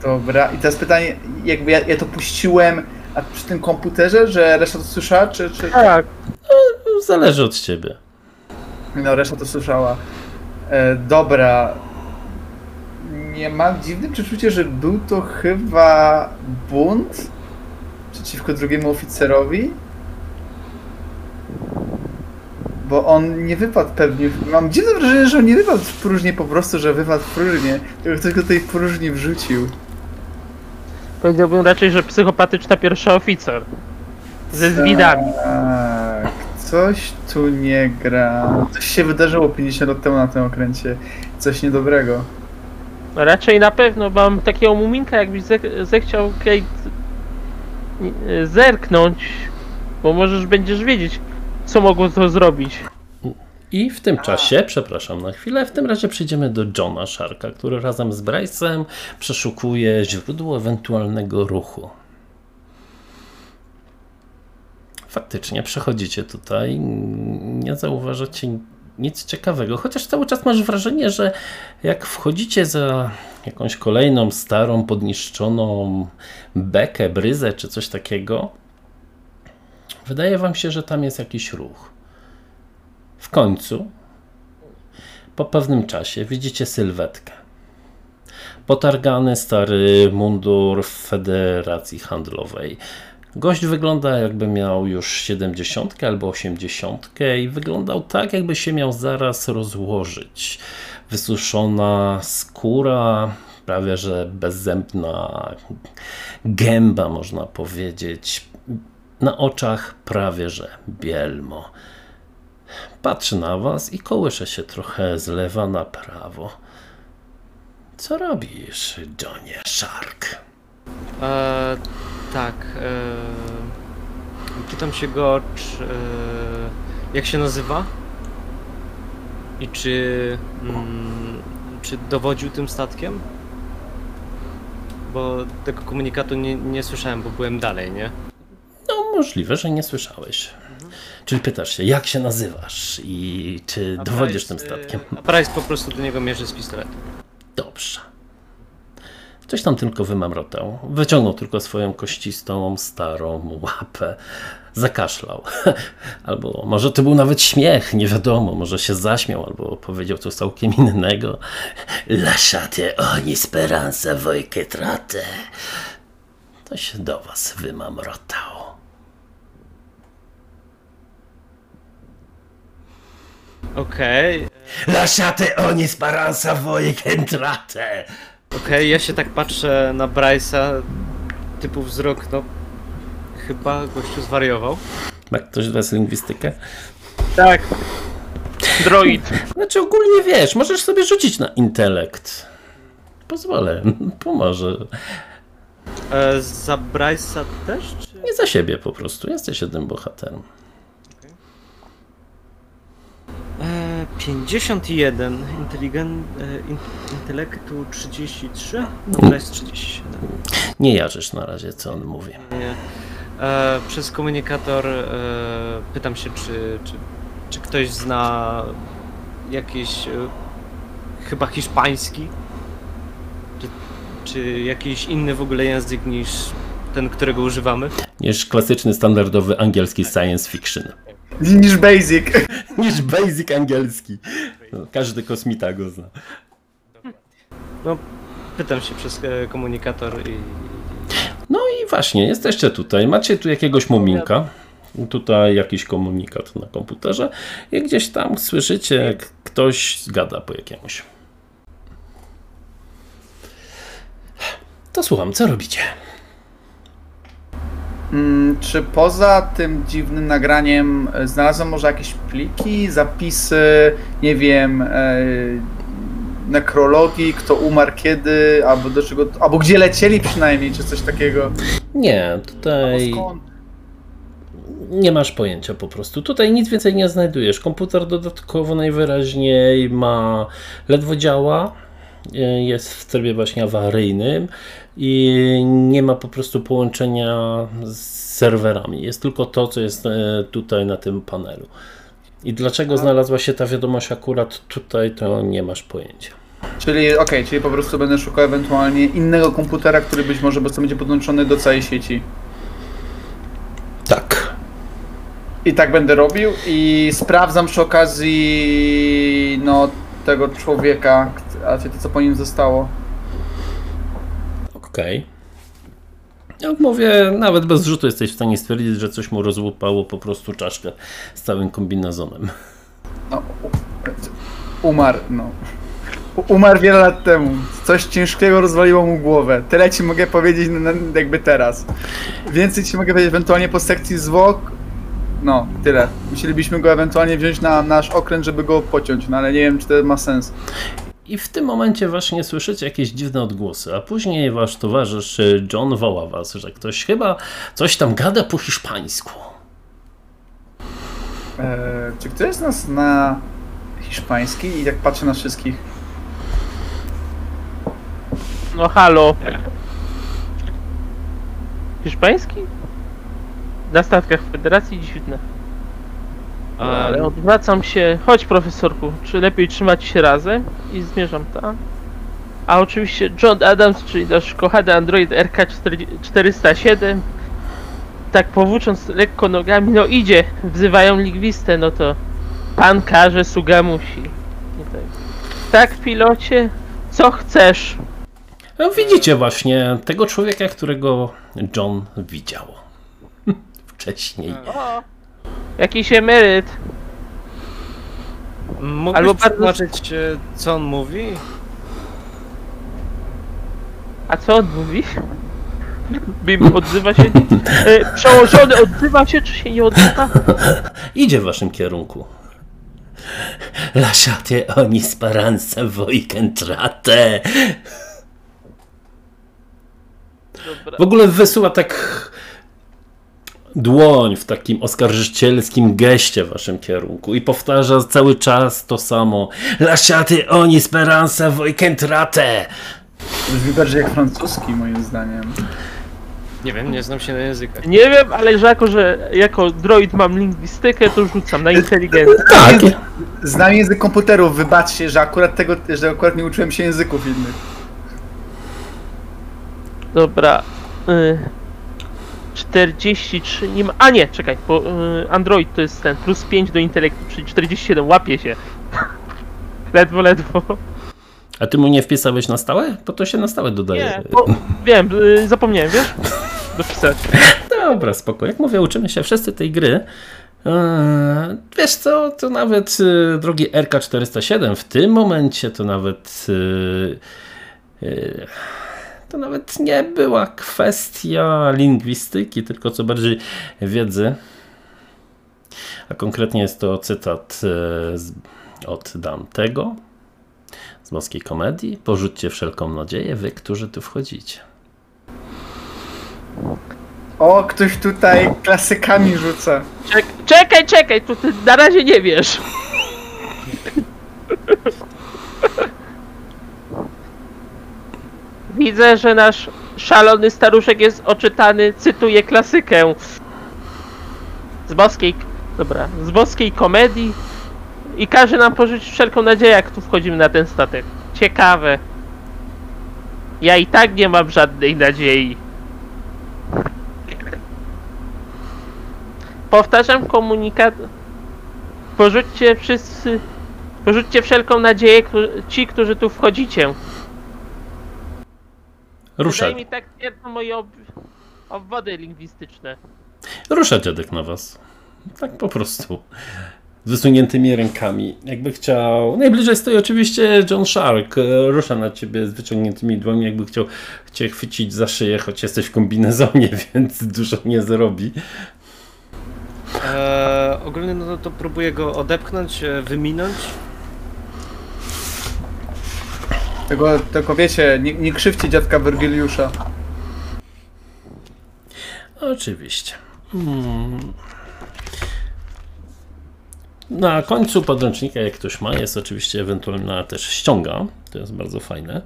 Dobra, i teraz pytanie, jakby ja, ja to puściłem a przy tym komputerze, że reszta to słyszała, czy... czy...
Tak,
Zależy od ciebie.
No, reszta to słyszała. E, dobra. Nie mam dziwnym przeczucie, że był to chyba bunt przeciwko drugiemu oficerowi? Bo on nie wypadł pewnie. Mam dziwne wrażenie, że on nie wypadł w próżnię po prostu, że wypadł w próżnię. Tylko ktoś go tej próżni wrzucił.
powiedziałbym raczej, że psychopatyczna pierwsza oficer. Ze zwidami.
Tak, coś tu nie gra. Coś się wydarzyło 50 lat temu na tym okręcie. Coś niedobrego.
Raczej na pewno mam takiego muminka, jakbyś ze- zechciał Kate y, zerknąć, bo możesz będziesz wiedzieć, co mogło to zrobić.
I w tym czasie, przepraszam na chwilę, w tym razie przejdziemy do Johna Sharka, który razem z Bryce'em przeszukuje źródło ewentualnego ruchu. Faktycznie przechodzicie tutaj, nie zauważacie nic ciekawego, chociaż cały czas masz wrażenie, że jak wchodzicie za jakąś kolejną starą, podniszczoną bekę, bryzę czy coś takiego, wydaje wam się, że tam jest jakiś ruch. W końcu, po pewnym czasie, widzicie sylwetkę. Potargany stary mundur Federacji Handlowej. Gość wygląda jakby miał już 70 albo 80 i wyglądał tak, jakby się miał zaraz rozłożyć. Wysuszona skóra, prawie że bezzębna gęba, można powiedzieć. Na oczach prawie że bielmo. Patrzy na was i kołysze się trochę z lewa na prawo. Co robisz, Johnie Shark?
E, tak. E, pytam się go, czy, e, jak się nazywa? I czy, mm, czy dowodził tym statkiem? Bo tego komunikatu nie, nie słyszałem, bo byłem dalej, nie?
No, możliwe, że nie słyszałeś. Czyli pytasz się, jak się nazywasz i czy
A
dowodzisz
Price,
tym statkiem?
e, A Price po prostu do niego mierzy z pistoletu.
Dobrze. Coś tam tylko wymamrotał. Wyciągnął tylko swoją kościstą, starą łapę. Zakaszlał. (laughs) Albo może to był nawet śmiech, nie wiadomo. Może się zaśmiał, albo powiedział coś całkiem innego. Lasciate ogni speranza voi che trate. To się do was wymamrotał.
Okej,
Lasciate ogni speranza voi che entrate.
okej, ja się tak patrzę na Bryce'a, typu wzrok, no... Chyba gościu zwariował.
Ma ktoś z was lingwistykę?
Tak. Droid.
Znaczy ogólnie wiesz, możesz sobie rzucić na intelekt. Pozwolę, (laughs) pomoże.
E, za Bryce'a też, czy...
Nie za siebie po prostu, jesteś jednym bohaterem.
E, 51, inteligen, e, in, intelektu 33, no to jest 37.
Nie jarzysz na razie, co on mówi.
Nie. E, przez komunikator e, pytam się, czy, czy, czy ktoś zna jakiś, e, chyba hiszpański, czy, czy jakiś inny w ogóle język niż ten, którego używamy.
Niż klasyczny, standardowy angielski science fiction.
Niż basic. (laughs)
Niż basic angielski. No, każdy kosmita go zna.
No, pytam się przez e, komunikator i...
No i właśnie, jesteście tutaj. Macie tu jakiegoś muminka. Tutaj jakiś komunikat na komputerze i gdzieś tam słyszycie, jak ktoś gada po jakiemuś. To słucham, co robicie?
Mm, Czy poza tym dziwnym nagraniem e, znalazłem może jakieś pliki, zapisy, nie wiem, e, nekrologii, kto umarł kiedy, albo do czego, albo gdzie lecieli przynajmniej, czy coś takiego?
Nie, tutaj nie masz pojęcia po prostu. Tutaj nic więcej nie znajdujesz. Komputer dodatkowo najwyraźniej ma ledwo działa. e, Jest w trybie właśnie awaryjnym i nie ma po prostu połączenia z serwerami. Jest tylko to, co jest e, tutaj na tym panelu. I dlaczego znalazła się ta wiadomość akurat tutaj, to nie masz pojęcia.
Czyli, okej, czyli po prostu będę szukał ewentualnie innego komputera, który być może będzie podłączony do całej sieci.
Tak.
I tak będę robił i sprawdzam przy okazji, no, tego człowieka, a to co po nim zostało.
Okej. Jak mówię, nawet bez rzutu jesteś w stanie stwierdzić, że coś mu rozłupało po prostu czaszkę z całym kombinezonem.
No, umarł, no. Umarł wiele lat temu. Coś ciężkiego rozwaliło mu głowę. Tyle ci mogę powiedzieć jakby teraz. Więcej ci mogę powiedzieć ewentualnie po sekcji zwłok. No, tyle. Musielibyśmy go ewentualnie wziąć na nasz okręt, żeby go pociąć, no ale nie wiem, czy to ma sens.
I w tym momencie właśnie słyszycie jakieś dziwne odgłosy, a później wasz towarzysz y, John woła was, że ktoś chyba coś tam gada po hiszpańsku.
Eee, czy ktoś z nas na hiszpański i jak patrzę na wszystkich?
No halo. Hiszpański? Na statkach Federacji dziwne. Ale odwracam się. Chodź profesorku, czy lepiej trzymać się razem? I zmierzam tam. A oczywiście John Adams, czyli nasz kochany android RK-407 tak powłócząc lekko nogami, no idzie, wzywają lingwistę, no to pan każe, sługa musi. Tak. tak, pilocie, co chcesz?
No, widzicie właśnie tego człowieka, którego John widział (laughs) wcześniej.
O, jakiś emeryt.
Mógłbyś
Albo bardzo-
przetłumaczyć, e, co on mówi?
A co on mówi? Bim odzywa się. E, przełożony odzywa się, czy się nie odzywa? (laughs)
Idzie w waszym kierunku. Lasciate ogni speranza voi che entrate.
Dobra.
W ogóle wysyła tak dłoń w takim oskarżycielskim geście w waszym kierunku i powtarza cały czas to samo. Lasciate ogni speranza voi che entrate.
Brzmi bardziej jak francuski moim zdaniem.
Nie wiem, nie znam się na językach.
Nie wiem, ale że jako, że jako droid mam lingwistykę, to rzucam na inteligencję. (laughs)
Tak.
Znam język komputerów, wybaczcie, że akurat tego, że akurat nie uczyłem się języków innych.
Dobra. Y, 43 nie ma. A nie, czekaj, bo y, Android to jest ten plus 5 do intelektu, czyli 47, łapie się. (laughs) ledwo, ledwo.
A ty mu nie wpisałeś na stałe? Bo to się na stałe dodaje.
Nie, bo, wiem, y, zapomniałem, wiesz? Dopisać. (laughs)
Dobra, spoko. Jak mówię, uczymy się wszyscy tej gry. Eee, Wiesz co, to nawet drogi RK407 w tym momencie to nawet to nawet nie była kwestia lingwistyki, tylko co bardziej wiedzy. A konkretnie jest to cytat e, z, od Dantego z Boskiej Komedii. Porzućcie wszelką nadzieję, wy, którzy tu wchodzicie.
O, ktoś tutaj klasykami rzuca.
Czek, czekaj, czekaj, tu ty na razie nie wiesz. (laughs) Widzę, że nasz szalony staruszek jest oczytany, cytuję klasykę z boskiej, dobra, z boskiej komedii i każe nam pożyczyć wszelką nadzieję, jak tu wchodzimy na ten statek. Ciekawe. Ja i tak nie mam żadnej nadziei. Powtarzam komunikat. Porzućcie wszyscy. Porzućcie wszelką nadzieję, ci, którzy tu wchodzicie.
Rusza,
Wydaje mi tak twierdzą moje ob... obwody lingwistyczne.
rusza dziadek na was. Tak po prostu. Z wysuniętymi rękami. Jakby chciał. Najbliżej stoi oczywiście John Shark. e, Rusza na ciebie z wyciągniętymi dłońmi, jakby chciał cię chwycić za szyję, choć jesteś w kombinezonie, (laughs) więc dużo nie zrobi.
E, ogólnie no to, to próbuję go odepchnąć, e, wyminąć.
Tylko, tylko wiecie, nie, nie krzywcie dziadka Wergiliusza.
Oczywiście. Hmm. Na końcu podręcznika, jak ktoś ma, jest oczywiście ewentualna też ściąga. To jest bardzo fajne.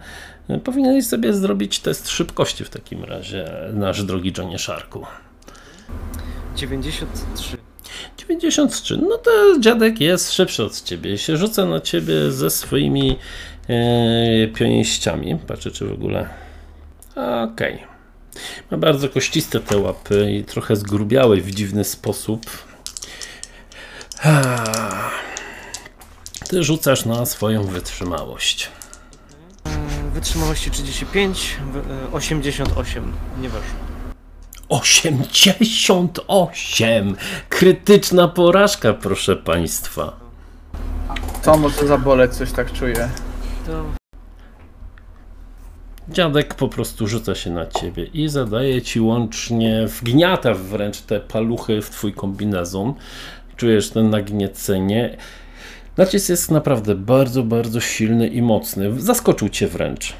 Powinieneś sobie zrobić test szybkości w takim razie, nasz drogi Johnie Sharku.
93.
93. No to dziadek jest szybszy od ciebie i się rzuca na ciebie ze swoimi pięściami. Patrzę, czy w ogóle. Okej. Ma bardzo kościste te łapy i trochę zgrubiałe w dziwny sposób. Ty rzucasz na swoją wytrzymałość.
Wytrzymałości 35, w- e, 88. Nie weszło.
88! Krytyczna porażka, proszę państwa.
Co może zaboleć, coś tak czuję.
To
Dziadek po prostu rzuca się na ciebie i zadaje ci łącznie, wgniata wręcz te paluchy w twój kombinezon. Czujesz ten nagniecenie. Nacisk jest naprawdę bardzo, bardzo silny i mocny. Zaskoczył cię wręcz.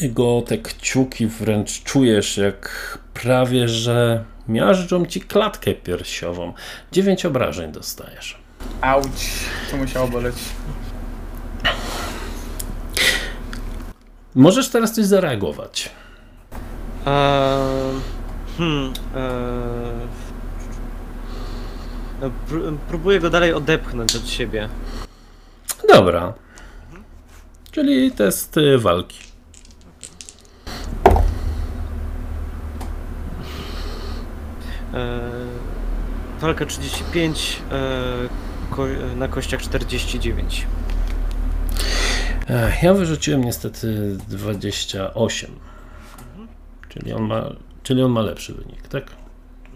Jego te kciuki wręcz czujesz, jak prawie, że miażdżą ci klatkę piersiową. Dziewięć obrażeń dostajesz.
Auć, to musiało boleć.
Możesz teraz coś zareagować.
Eee, hmm, eee, pró- próbuję go dalej odepchnąć od siebie.
Dobra. Czyli test y, walki.
Eee, walka 35, eee, ko- na kościach 49.
Ja wyrzuciłem niestety 28. Czyli on ma, czyli on ma lepszy wynik, tak?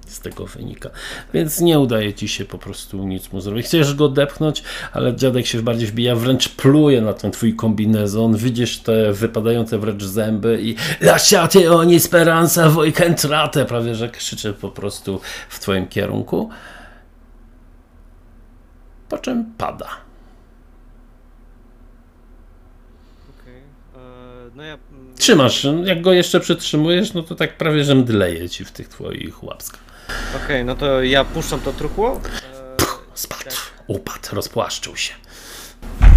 Z tego wynika. Więc nie udaje ci się po prostu nic mu zrobić. Chcesz go depchnąć, ale dziadek się bardziej wbija, wręcz pluje na ten twój kombinezon. Widzisz te wypadające wręcz zęby i lasciate ogni speranza voi entrate, prawie że krzyczy po prostu w twoim kierunku. Po czym pada.
Okej. Eee, no ja... mm,
Trzymasz, jak go jeszcze przytrzymujesz, no to tak prawie, że mdleje ci w tych twoich łapskach.
Okej, no to ja puszczam to truchło. Eee,
Spadł, upadł, rozpłaszczył się.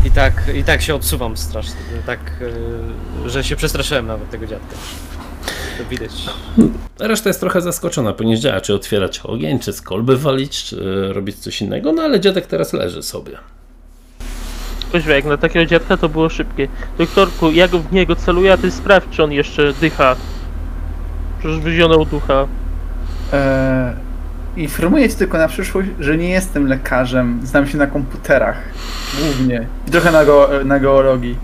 I tak, i tak się odsuwam strasznie. Tak, eee, że się przestraszyłem nawet tego dziadka. To widać.
Reszta jest trochę zaskoczona, ponieważ działa, czy otwierać ogień, czy z kolby walić, czy robić coś innego, no ale dziadek teraz leży sobie.
Kuźwa, jak na takiego dziadka to było szybkie. Doktorku, ja go w niego celuję, a ty sprawdź, czy on jeszcze dycha. Przecież wyzionął ducha.
E, informuję cię tylko na przyszłość, że nie jestem lekarzem. Znam się na komputerach. Głównie. I trochę na, go, na geologii.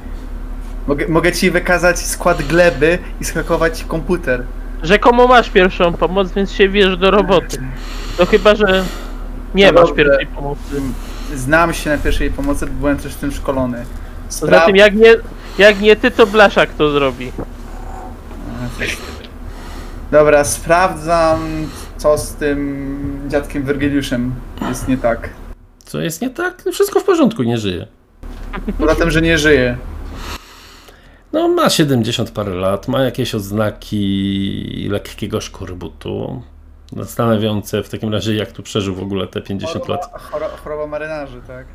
Mogę, mogę ci wykazać skład gleby i skakować komputer.
Rzekomo masz pierwszą pomoc, więc się wiesz do roboty. No chyba, że nie
No
masz
dobrze.
pierwszej pomocy.
Znam się na pierwszej pomocy, bo byłem też w tym szkolony.
Poza tym jak nie, jak nie ty, to Blaszak to zrobi.
Dobra, sprawdzam co z tym dziadkiem Wergiliuszem jest nie tak.
Co jest nie tak? Wszystko w porządku, nie żyje.
Poza tym, że nie żyje.
No, ma 70 parę lat, ma jakieś odznaki lekkiego szkorbutu. Zastanawiające w takim razie, jak tu przeżył w ogóle te 50 lat.
Choroba, choro- choroba marynarzy, tak.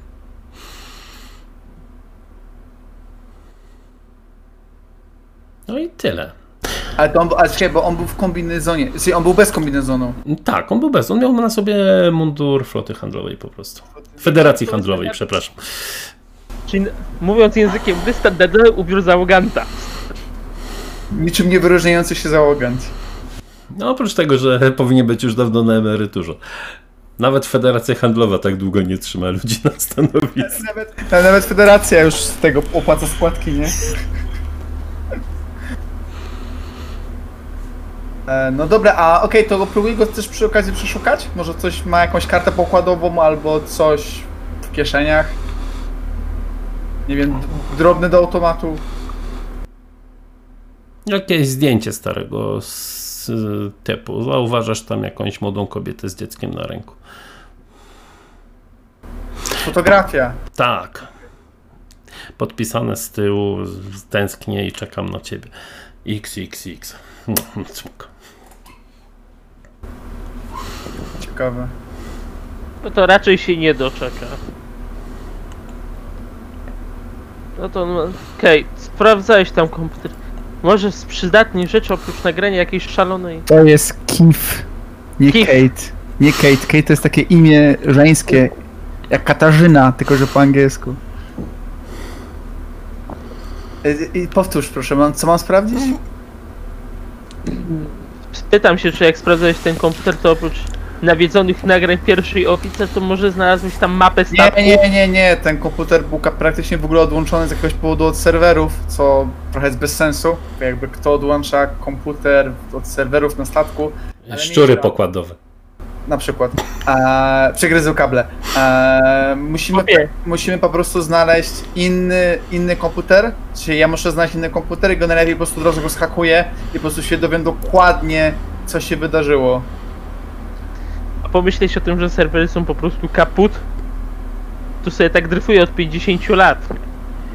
No i tyle.
Ale to on, ale czekaj, bo on był w kombinezonie. Czyli on był bez kombinezonu.
Tak, on był bez. On miał na sobie mundur floty handlowej po prostu. Federacji Handlowej, przepraszam.
Czyli mówiąc językiem wystandardowy ubiór załoganta.
Niczym nie wyróżniający się załogant.
No oprócz tego, że (laughs) powinien być już dawno na emeryturze. Nawet Federacja Handlowa tak długo nie trzyma ludzi na stanowisku.
Nawet, nawet federacja już z tego opłaca składki, nie? E, No dobra, a okej, to próbuj go też przy okazji przeszukać? Może coś ma jakąś kartę pokładową albo coś w kieszeniach? Nie wiem, drobny do automatu.
Jakieś zdjęcie starego z typu. Zauważasz tam jakąś młodą kobietę z dzieckiem na ręku.
Fotografia.
Tak. Podpisane z tyłu, z- tęsknię i czekam na ciebie. XXX. No, (laughs) smuk.
Ciekawe.
No to raczej się nie doczeka. No to no, okej, sprawdzałeś tam komputer. Może z przydatnych rzeczy oprócz nagrania jakiejś szalonej.
To jest Kif, nie
Kif.
Kate. Nie Kate. Kate to jest takie imię żeńskie, jak Katarzyna, tylko że po angielsku. I, i powtórz proszę, mam, co mam sprawdzić?
Pytam się, czy jak sprawdzałeś ten komputer, to oprócz nawiedzonych nagrań pierwszej oficer, to może znalazłeś tam mapę statku?
Nie, nie, nie, nie, ten komputer był praktycznie w ogóle odłączony z jakiegoś powodu od serwerów, co trochę jest bez sensu. bo Jakby kto odłącza komputer od serwerów na statku, Ale
Szczury pokładowe.
na przykład, e, przegryzł kable. E, musimy, musimy po prostu znaleźć inny, inny komputer, czyli ja muszę znaleźć inny komputer i go najlepiej po prostu od razu go schakuję i po prostu się dowiem dokładnie, co się wydarzyło.
Pomyśleć o tym, że serwery są po prostu kaput? Tu sobie tak dryfuje od 50 lat.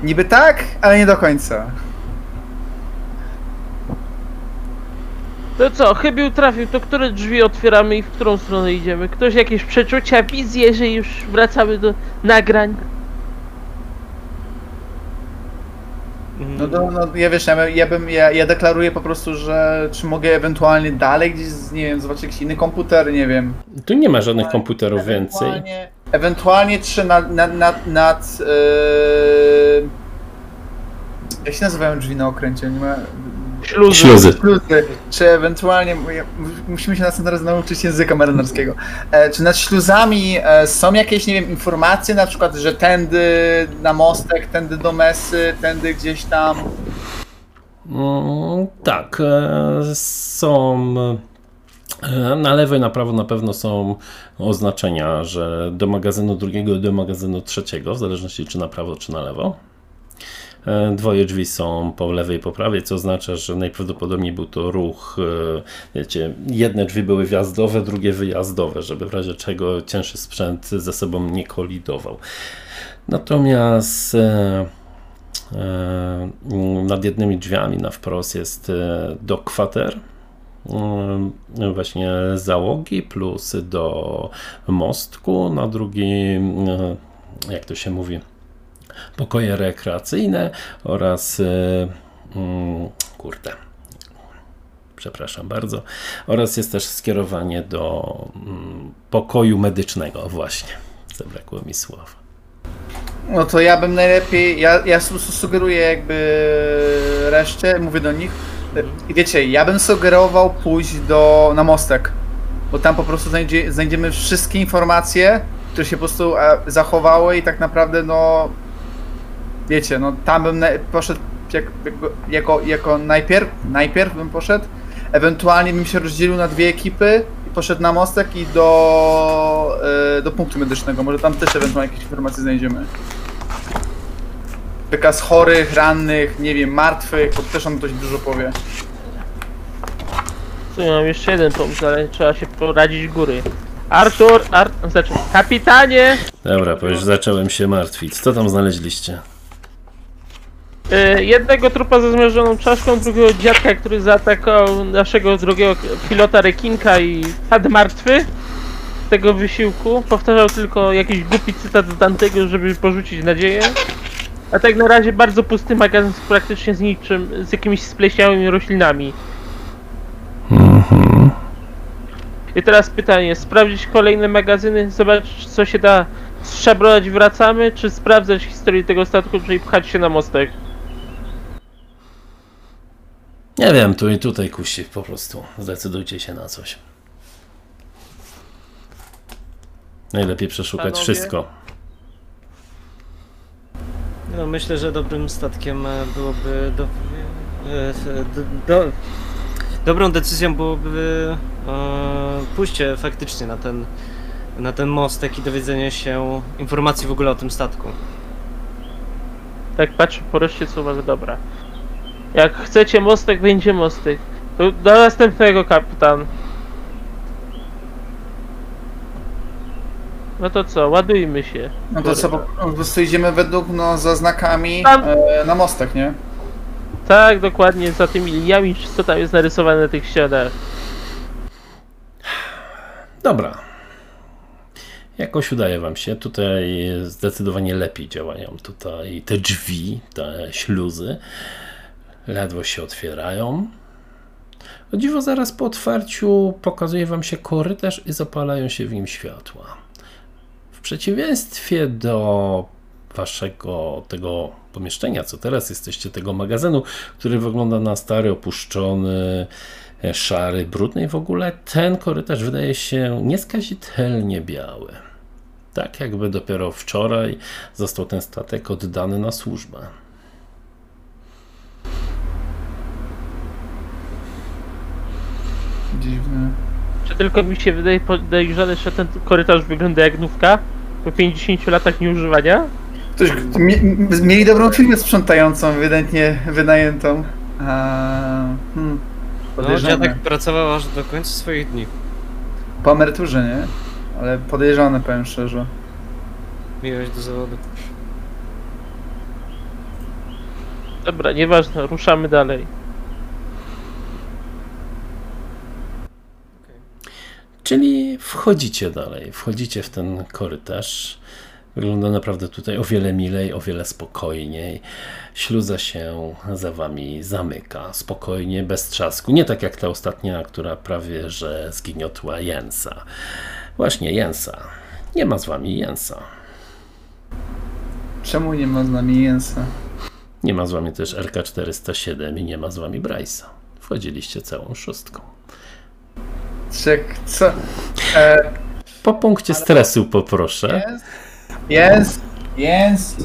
Niby tak, ale nie do końca.
To co, chybił trafił, to które drzwi otwieramy i w którą stronę idziemy? Ktoś jakieś przeczucia, wizje, że już wracamy do nagrań?
No, to, no ja wiesz, ja, bym- ja bym, ja, ja deklaruję po prostu, że czy mogę ewentualnie dalej gdzieś, nie wiem, zobaczyć jakiś inny komputer, nie wiem.
Tu nie ma żadnych komputerów więcej.
Ewentualnie, ewentualnie trzy nad, nad, nad, nad yy... jak się nazywają drzwi na okręcie? Nie ma...
Śluzy.
Śluzy.
Śluzy. Czy ewentualnie, musimy się następnym razem nauczyć języka marynarskiego. E, czy nad śluzami e, są jakieś, nie wiem, informacje, na przykład, że tędy na mostek, tędy do mesy, tędy gdzieś tam.
Mm, tak, e, są. Na lewo i na prawo na pewno są oznaczenia, że do magazynu drugiego i do magazynu trzeciego, w zależności czy na prawo, czy na lewo. E, Dwoje drzwi są po lewej i po prawej, co oznacza, że najprawdopodobniej był to ruch. e, Wiecie, jedne drzwi były wjazdowe, drugie wyjazdowe, żeby w razie czego cięższy sprzęt ze sobą nie kolidował. Natomiast e, Nad jednymi drzwiami na wprost jest do kwater, właśnie załogi, plus do mostku. Na drugim, jak to się mówi, pokoje rekreacyjne oraz e, mm, kurde. Przepraszam bardzo. Oraz jest też skierowanie do mm, pokoju medycznego, właśnie. Zabrakło mi słowa.
No to ja bym najlepiej, ja, ja sugeruję jakby reszcie, mówię do nich, wiecie, ja bym sugerował pójść do, na mostek, bo tam po prostu znajdzie, znajdziemy wszystkie informacje, które się po prostu e, zachowały i tak naprawdę no, wiecie, no tam bym na, poszedł jak, jako, jako, jako najpierw, najpierw bym poszedł, ewentualnie bym się rozdzielił na dwie ekipy i poszedł na mostek i do, e, do punktu medycznego, może tam też ewentualnie jakieś informacje znajdziemy. Wykaz chorych, rannych, nie wiem, martwych, bo też on dość dużo powie.
Ja mam jeszcze jeden pomysł, ale trzeba się poradzić góry. Artur, Ar... znaczy, kapitanie!
Dobra, bo już zacząłem się martwić. Co tam znaleźliście?
Y, jednego trupa ze zmierzoną czaszką, drugiego dziadka, który zaatakował naszego drugiego pilota rekinka i padł martwy z tego wysiłku. Powtarzał tylko jakiś głupi cytat z Dantego, żeby porzucić nadzieję. A tak na razie bardzo pusty magazyn z praktycznie z niczym, z jakimiś spleśniałymi roślinami. I teraz pytanie, sprawdzić kolejne magazyny, zobaczyć co się da szabrować wracamy, czy sprawdzać historię tego statku, czyli pchać się na mostek?
Nie wiem, tu i tutaj kusi po prostu. Zdecydujcie się na coś. Najlepiej przeszukać
Panowie?
wszystko.
No, myślę, że dobrym statkiem e, byłoby do, e, do, do, dobrą decyzją byłoby e, pójście faktycznie na ten, na ten mostek i dowiedzenie się informacji w ogóle o tym statku.
Tak patrzę po reszcie co uważa, dobra. Jak chcecie mostek, będzie mostek. To do następnego kapitan. No to co, ładujmy się.
No to co, po prostu idziemy według, no, za znakami
Tam-
e, na mostek, nie?
Tak, dokładnie, za tymi liniami, co tam jest narysowane na tych ścianach.
Dobra. Jakoś udaje wam się. Tutaj zdecydowanie lepiej działają tutaj te drzwi, te śluzy. Ledwo się otwierają. O dziwo zaraz po otwarciu pokazuje wam się korytarz i zapalają się w nim światła. W przeciwieństwie do waszego tego pomieszczenia, co teraz jesteście, tego magazynu, który wygląda na stary, opuszczony, e, szary, brudny w ogóle ten korytarz wydaje się nieskazitelnie biały. Tak jakby dopiero wczoraj został ten statek oddany na służbę.
Dziwne.
Czy tylko mi się wydaje podejrzane, że ten korytarz wygląda jak nówka? Po 50 latach nieużywania?
Ktoś, mie, m- mieli dobrą firmę sprzątającą, ewidentnie wynajętą. A, hmm,
No,
podejrzane.
dziadek pracował aż do końca swoich dni.
Po emeryturze, nie? Ale podejrzane, powiem szczerze.
Miłość do zawodu.
Dobra, nieważne, ruszamy dalej.
Czyli wchodzicie dalej, wchodzicie w ten korytarz. Wygląda naprawdę tutaj o wiele milej, o wiele spokojniej. Śluza się za wami zamyka, spokojnie, bez trzasku. Nie tak jak ta ostatnia, która prawie że zgniotła Jensa. Właśnie Jensa. Nie ma z wami Jensa.
Czemu nie ma z nami Jensa?
Nie ma z wami też RK407 i nie ma z wami Bryce'a. Wchodziliście całą szóstką.
Czek, co? E,
Po punkcie stresu poproszę.
Jens? Jens?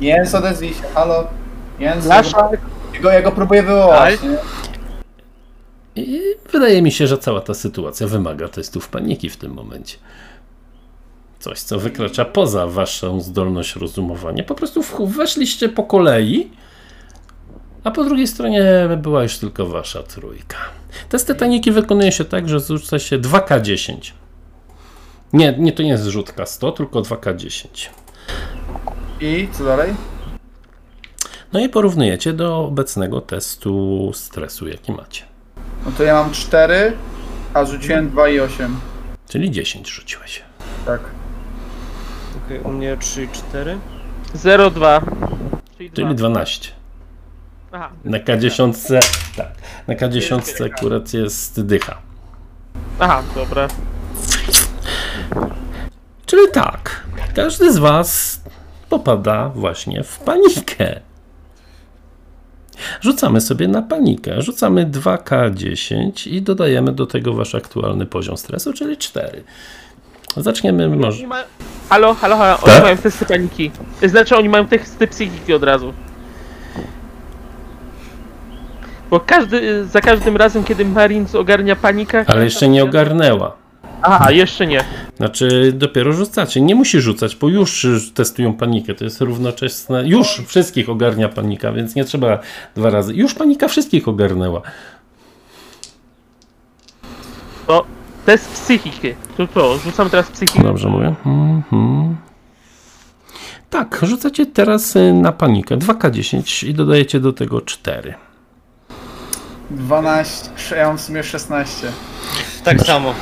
Jens, odezwij się, halo? Jens?
Blaszak!
Ja go, ja go próbuję wywołać, nie?
I wydaje mi się, że cała ta sytuacja wymaga testów paniki w tym momencie. Coś, co wykracza poza waszą zdolność rozumowania. Po prostu w- weszliście po kolei, a po drugiej stronie była już tylko wasza trójka. Testy paniki wykonuje się tak, że zrzuca się 2K10. Nie, nie, to nie jest zrzutka 100, tylko 2K10.
I co dalej?
No i porównujecie do obecnego testu stresu, jaki macie.
No to ja mam 4, a rzuciłem 2 i 8.
Czyli 10 rzuciłeś.
Tak.
Okej, u mnie 3 i 4.
0,2. Czyli,
Czyli
dwa.
12.
Aha,
Na K10, tak. Na K10 akurat jest dycha.
aha, dobra.
Czyli tak, każdy z Was popada właśnie w panikę. Rzucamy sobie na panikę. Rzucamy 2K10 i dodajemy do tego wasz aktualny poziom stresu, czyli 4. Zaczniemy może.
Ma... Halo, halo, halo,
Tak?
oni mają testy paniki. Znaczy oni mają testy psychiki od razu. Bo każdy, za każdym razem, kiedy Marines ogarnia panikę...
Ale jeszcze nie ogarnęła.
Aha, jeszcze nie.
Znaczy, dopiero rzucacie. Nie musi rzucać, bo już y, testują panikę. To jest równoczesne. Już wszystkich ogarnia panika, więc nie trzeba dwa razy. Już panika wszystkich ogarnęła.
To test psychiki. To co, rzucam teraz psychikę.
Dobrze mówię. Mhm. Tak, rzucacie teraz y, na panikę 2K10 i dodajecie do tego 4.
12, ja mam w sumie 16.
Tak samo.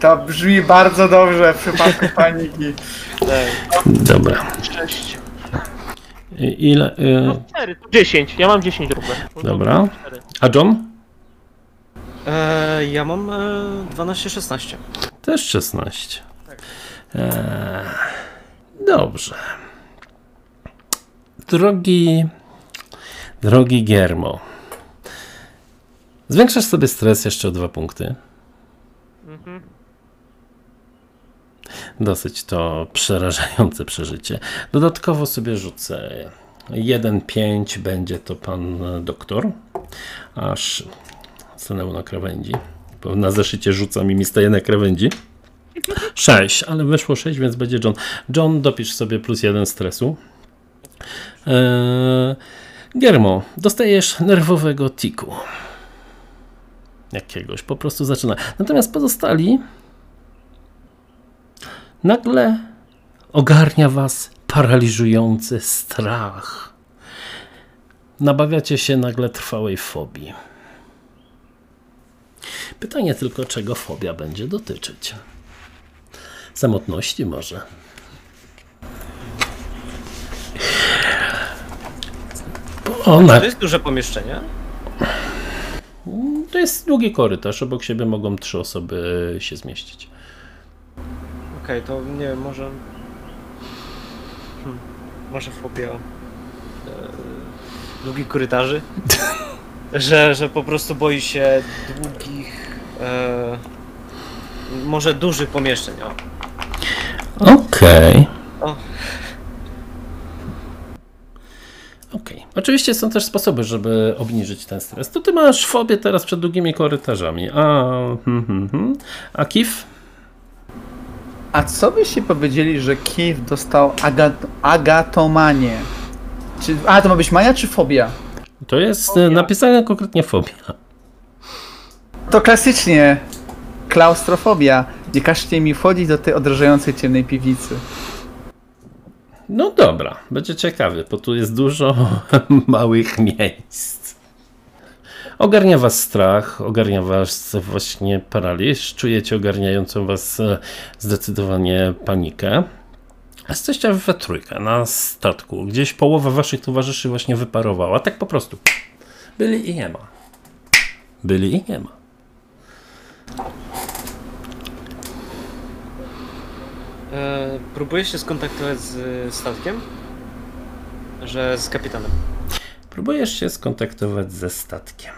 To brzmi bardzo dobrze w przypadku (laughs) paniki.
Dobra.
6.
I- Ile? y,
No 4, to 10. Ja mam 10 równe. No to
Dobra.
cztery.
A John?
E, ja mam e, 12-16.
Też 16. Eee, dobrze. Drogi, drogi Giermo. Zwiększasz sobie stres jeszcze o dwa punkty. Dosyć to przerażające przeżycie. Dodatkowo sobie rzucę 1-5 będzie to pan doktor. Aż stanęło na krawędzi. Bo na zeszycie rzucam i mi staje na krawędzi. 6, ale weszło 6, więc będzie John. John, dopisz sobie plus 1 stresu. Eee, dostajesz nerwowego tiku. Jakiegoś, po prostu zaczyna. Natomiast pozostali nagle ogarnia was paraliżujący strach. Nabawiacie się nagle trwałej fobii. Pytanie tylko, czego fobia będzie dotyczyć. Samotności może. Ona,
To jest duże pomieszczenie.
To jest długi korytarz, obok siebie mogą trzy osoby się zmieścić.
Okej, to nie wiem, może... Hmm, może fobia... E, długich korytarzy? (laughs) że, że po prostu boi się długich... E, może dużych pomieszczeń, o.
Okej.
O.
Okej. Oczywiście są też sposoby, żeby obniżyć ten stres. To ty masz fobię teraz przed długimi korytarzami. A, hmm, hmm, hmm. A Kif?
A co byście powiedzieli, że Kiev dostał agat agatomanię? Czy, a, to ma być mania czy fobia?
To jest e, napisane konkretnie fobia.
To klasycznie klaustrofobia. Nie każcie mi wchodzić do tej odrażającej ciemnej piwnicy.
No dobra, będzie ciekawy, bo tu jest dużo (laughs) małych miejsc. Ogarnia was strach, ogarnia was właśnie paraliż, czujecie ogarniającą was e, zdecydowanie panikę. Jesteście we trójkę na statku, gdzieś połowa waszych towarzyszy właśnie wyparowała, tak po prostu. Byli i nie ma. Byli i nie ma.
E, próbuję się skontaktować z e, statkiem? Że z kapitanem.
Próbujesz się skontaktować ze statkiem.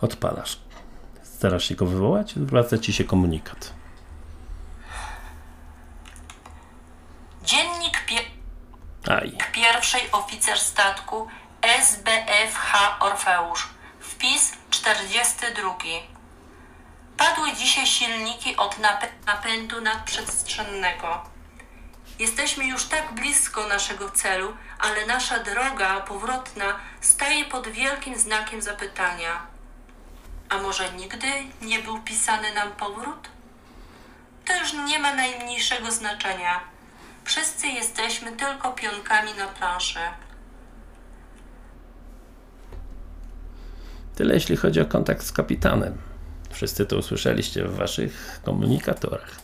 Odpalasz. Starasz się go wywołać, zwraca ci się komunikat.
Dziennik pie
Aj.
pierwszej oficer statku SBFH Orfeusz. Wpis 42. Padły dzisiaj silniki od napę- napędu nadprzestrzennego. Jesteśmy już tak blisko naszego celu, ale nasza droga powrotna staje pod wielkim znakiem zapytania. A może nigdy nie był pisany nam powrót? To już nie ma najmniejszego znaczenia. Wszyscy jesteśmy tylko pionkami na planszy.
Tyle jeśli chodzi o kontakt z kapitanem. Wszyscy to usłyszeliście w waszych komunikatorach.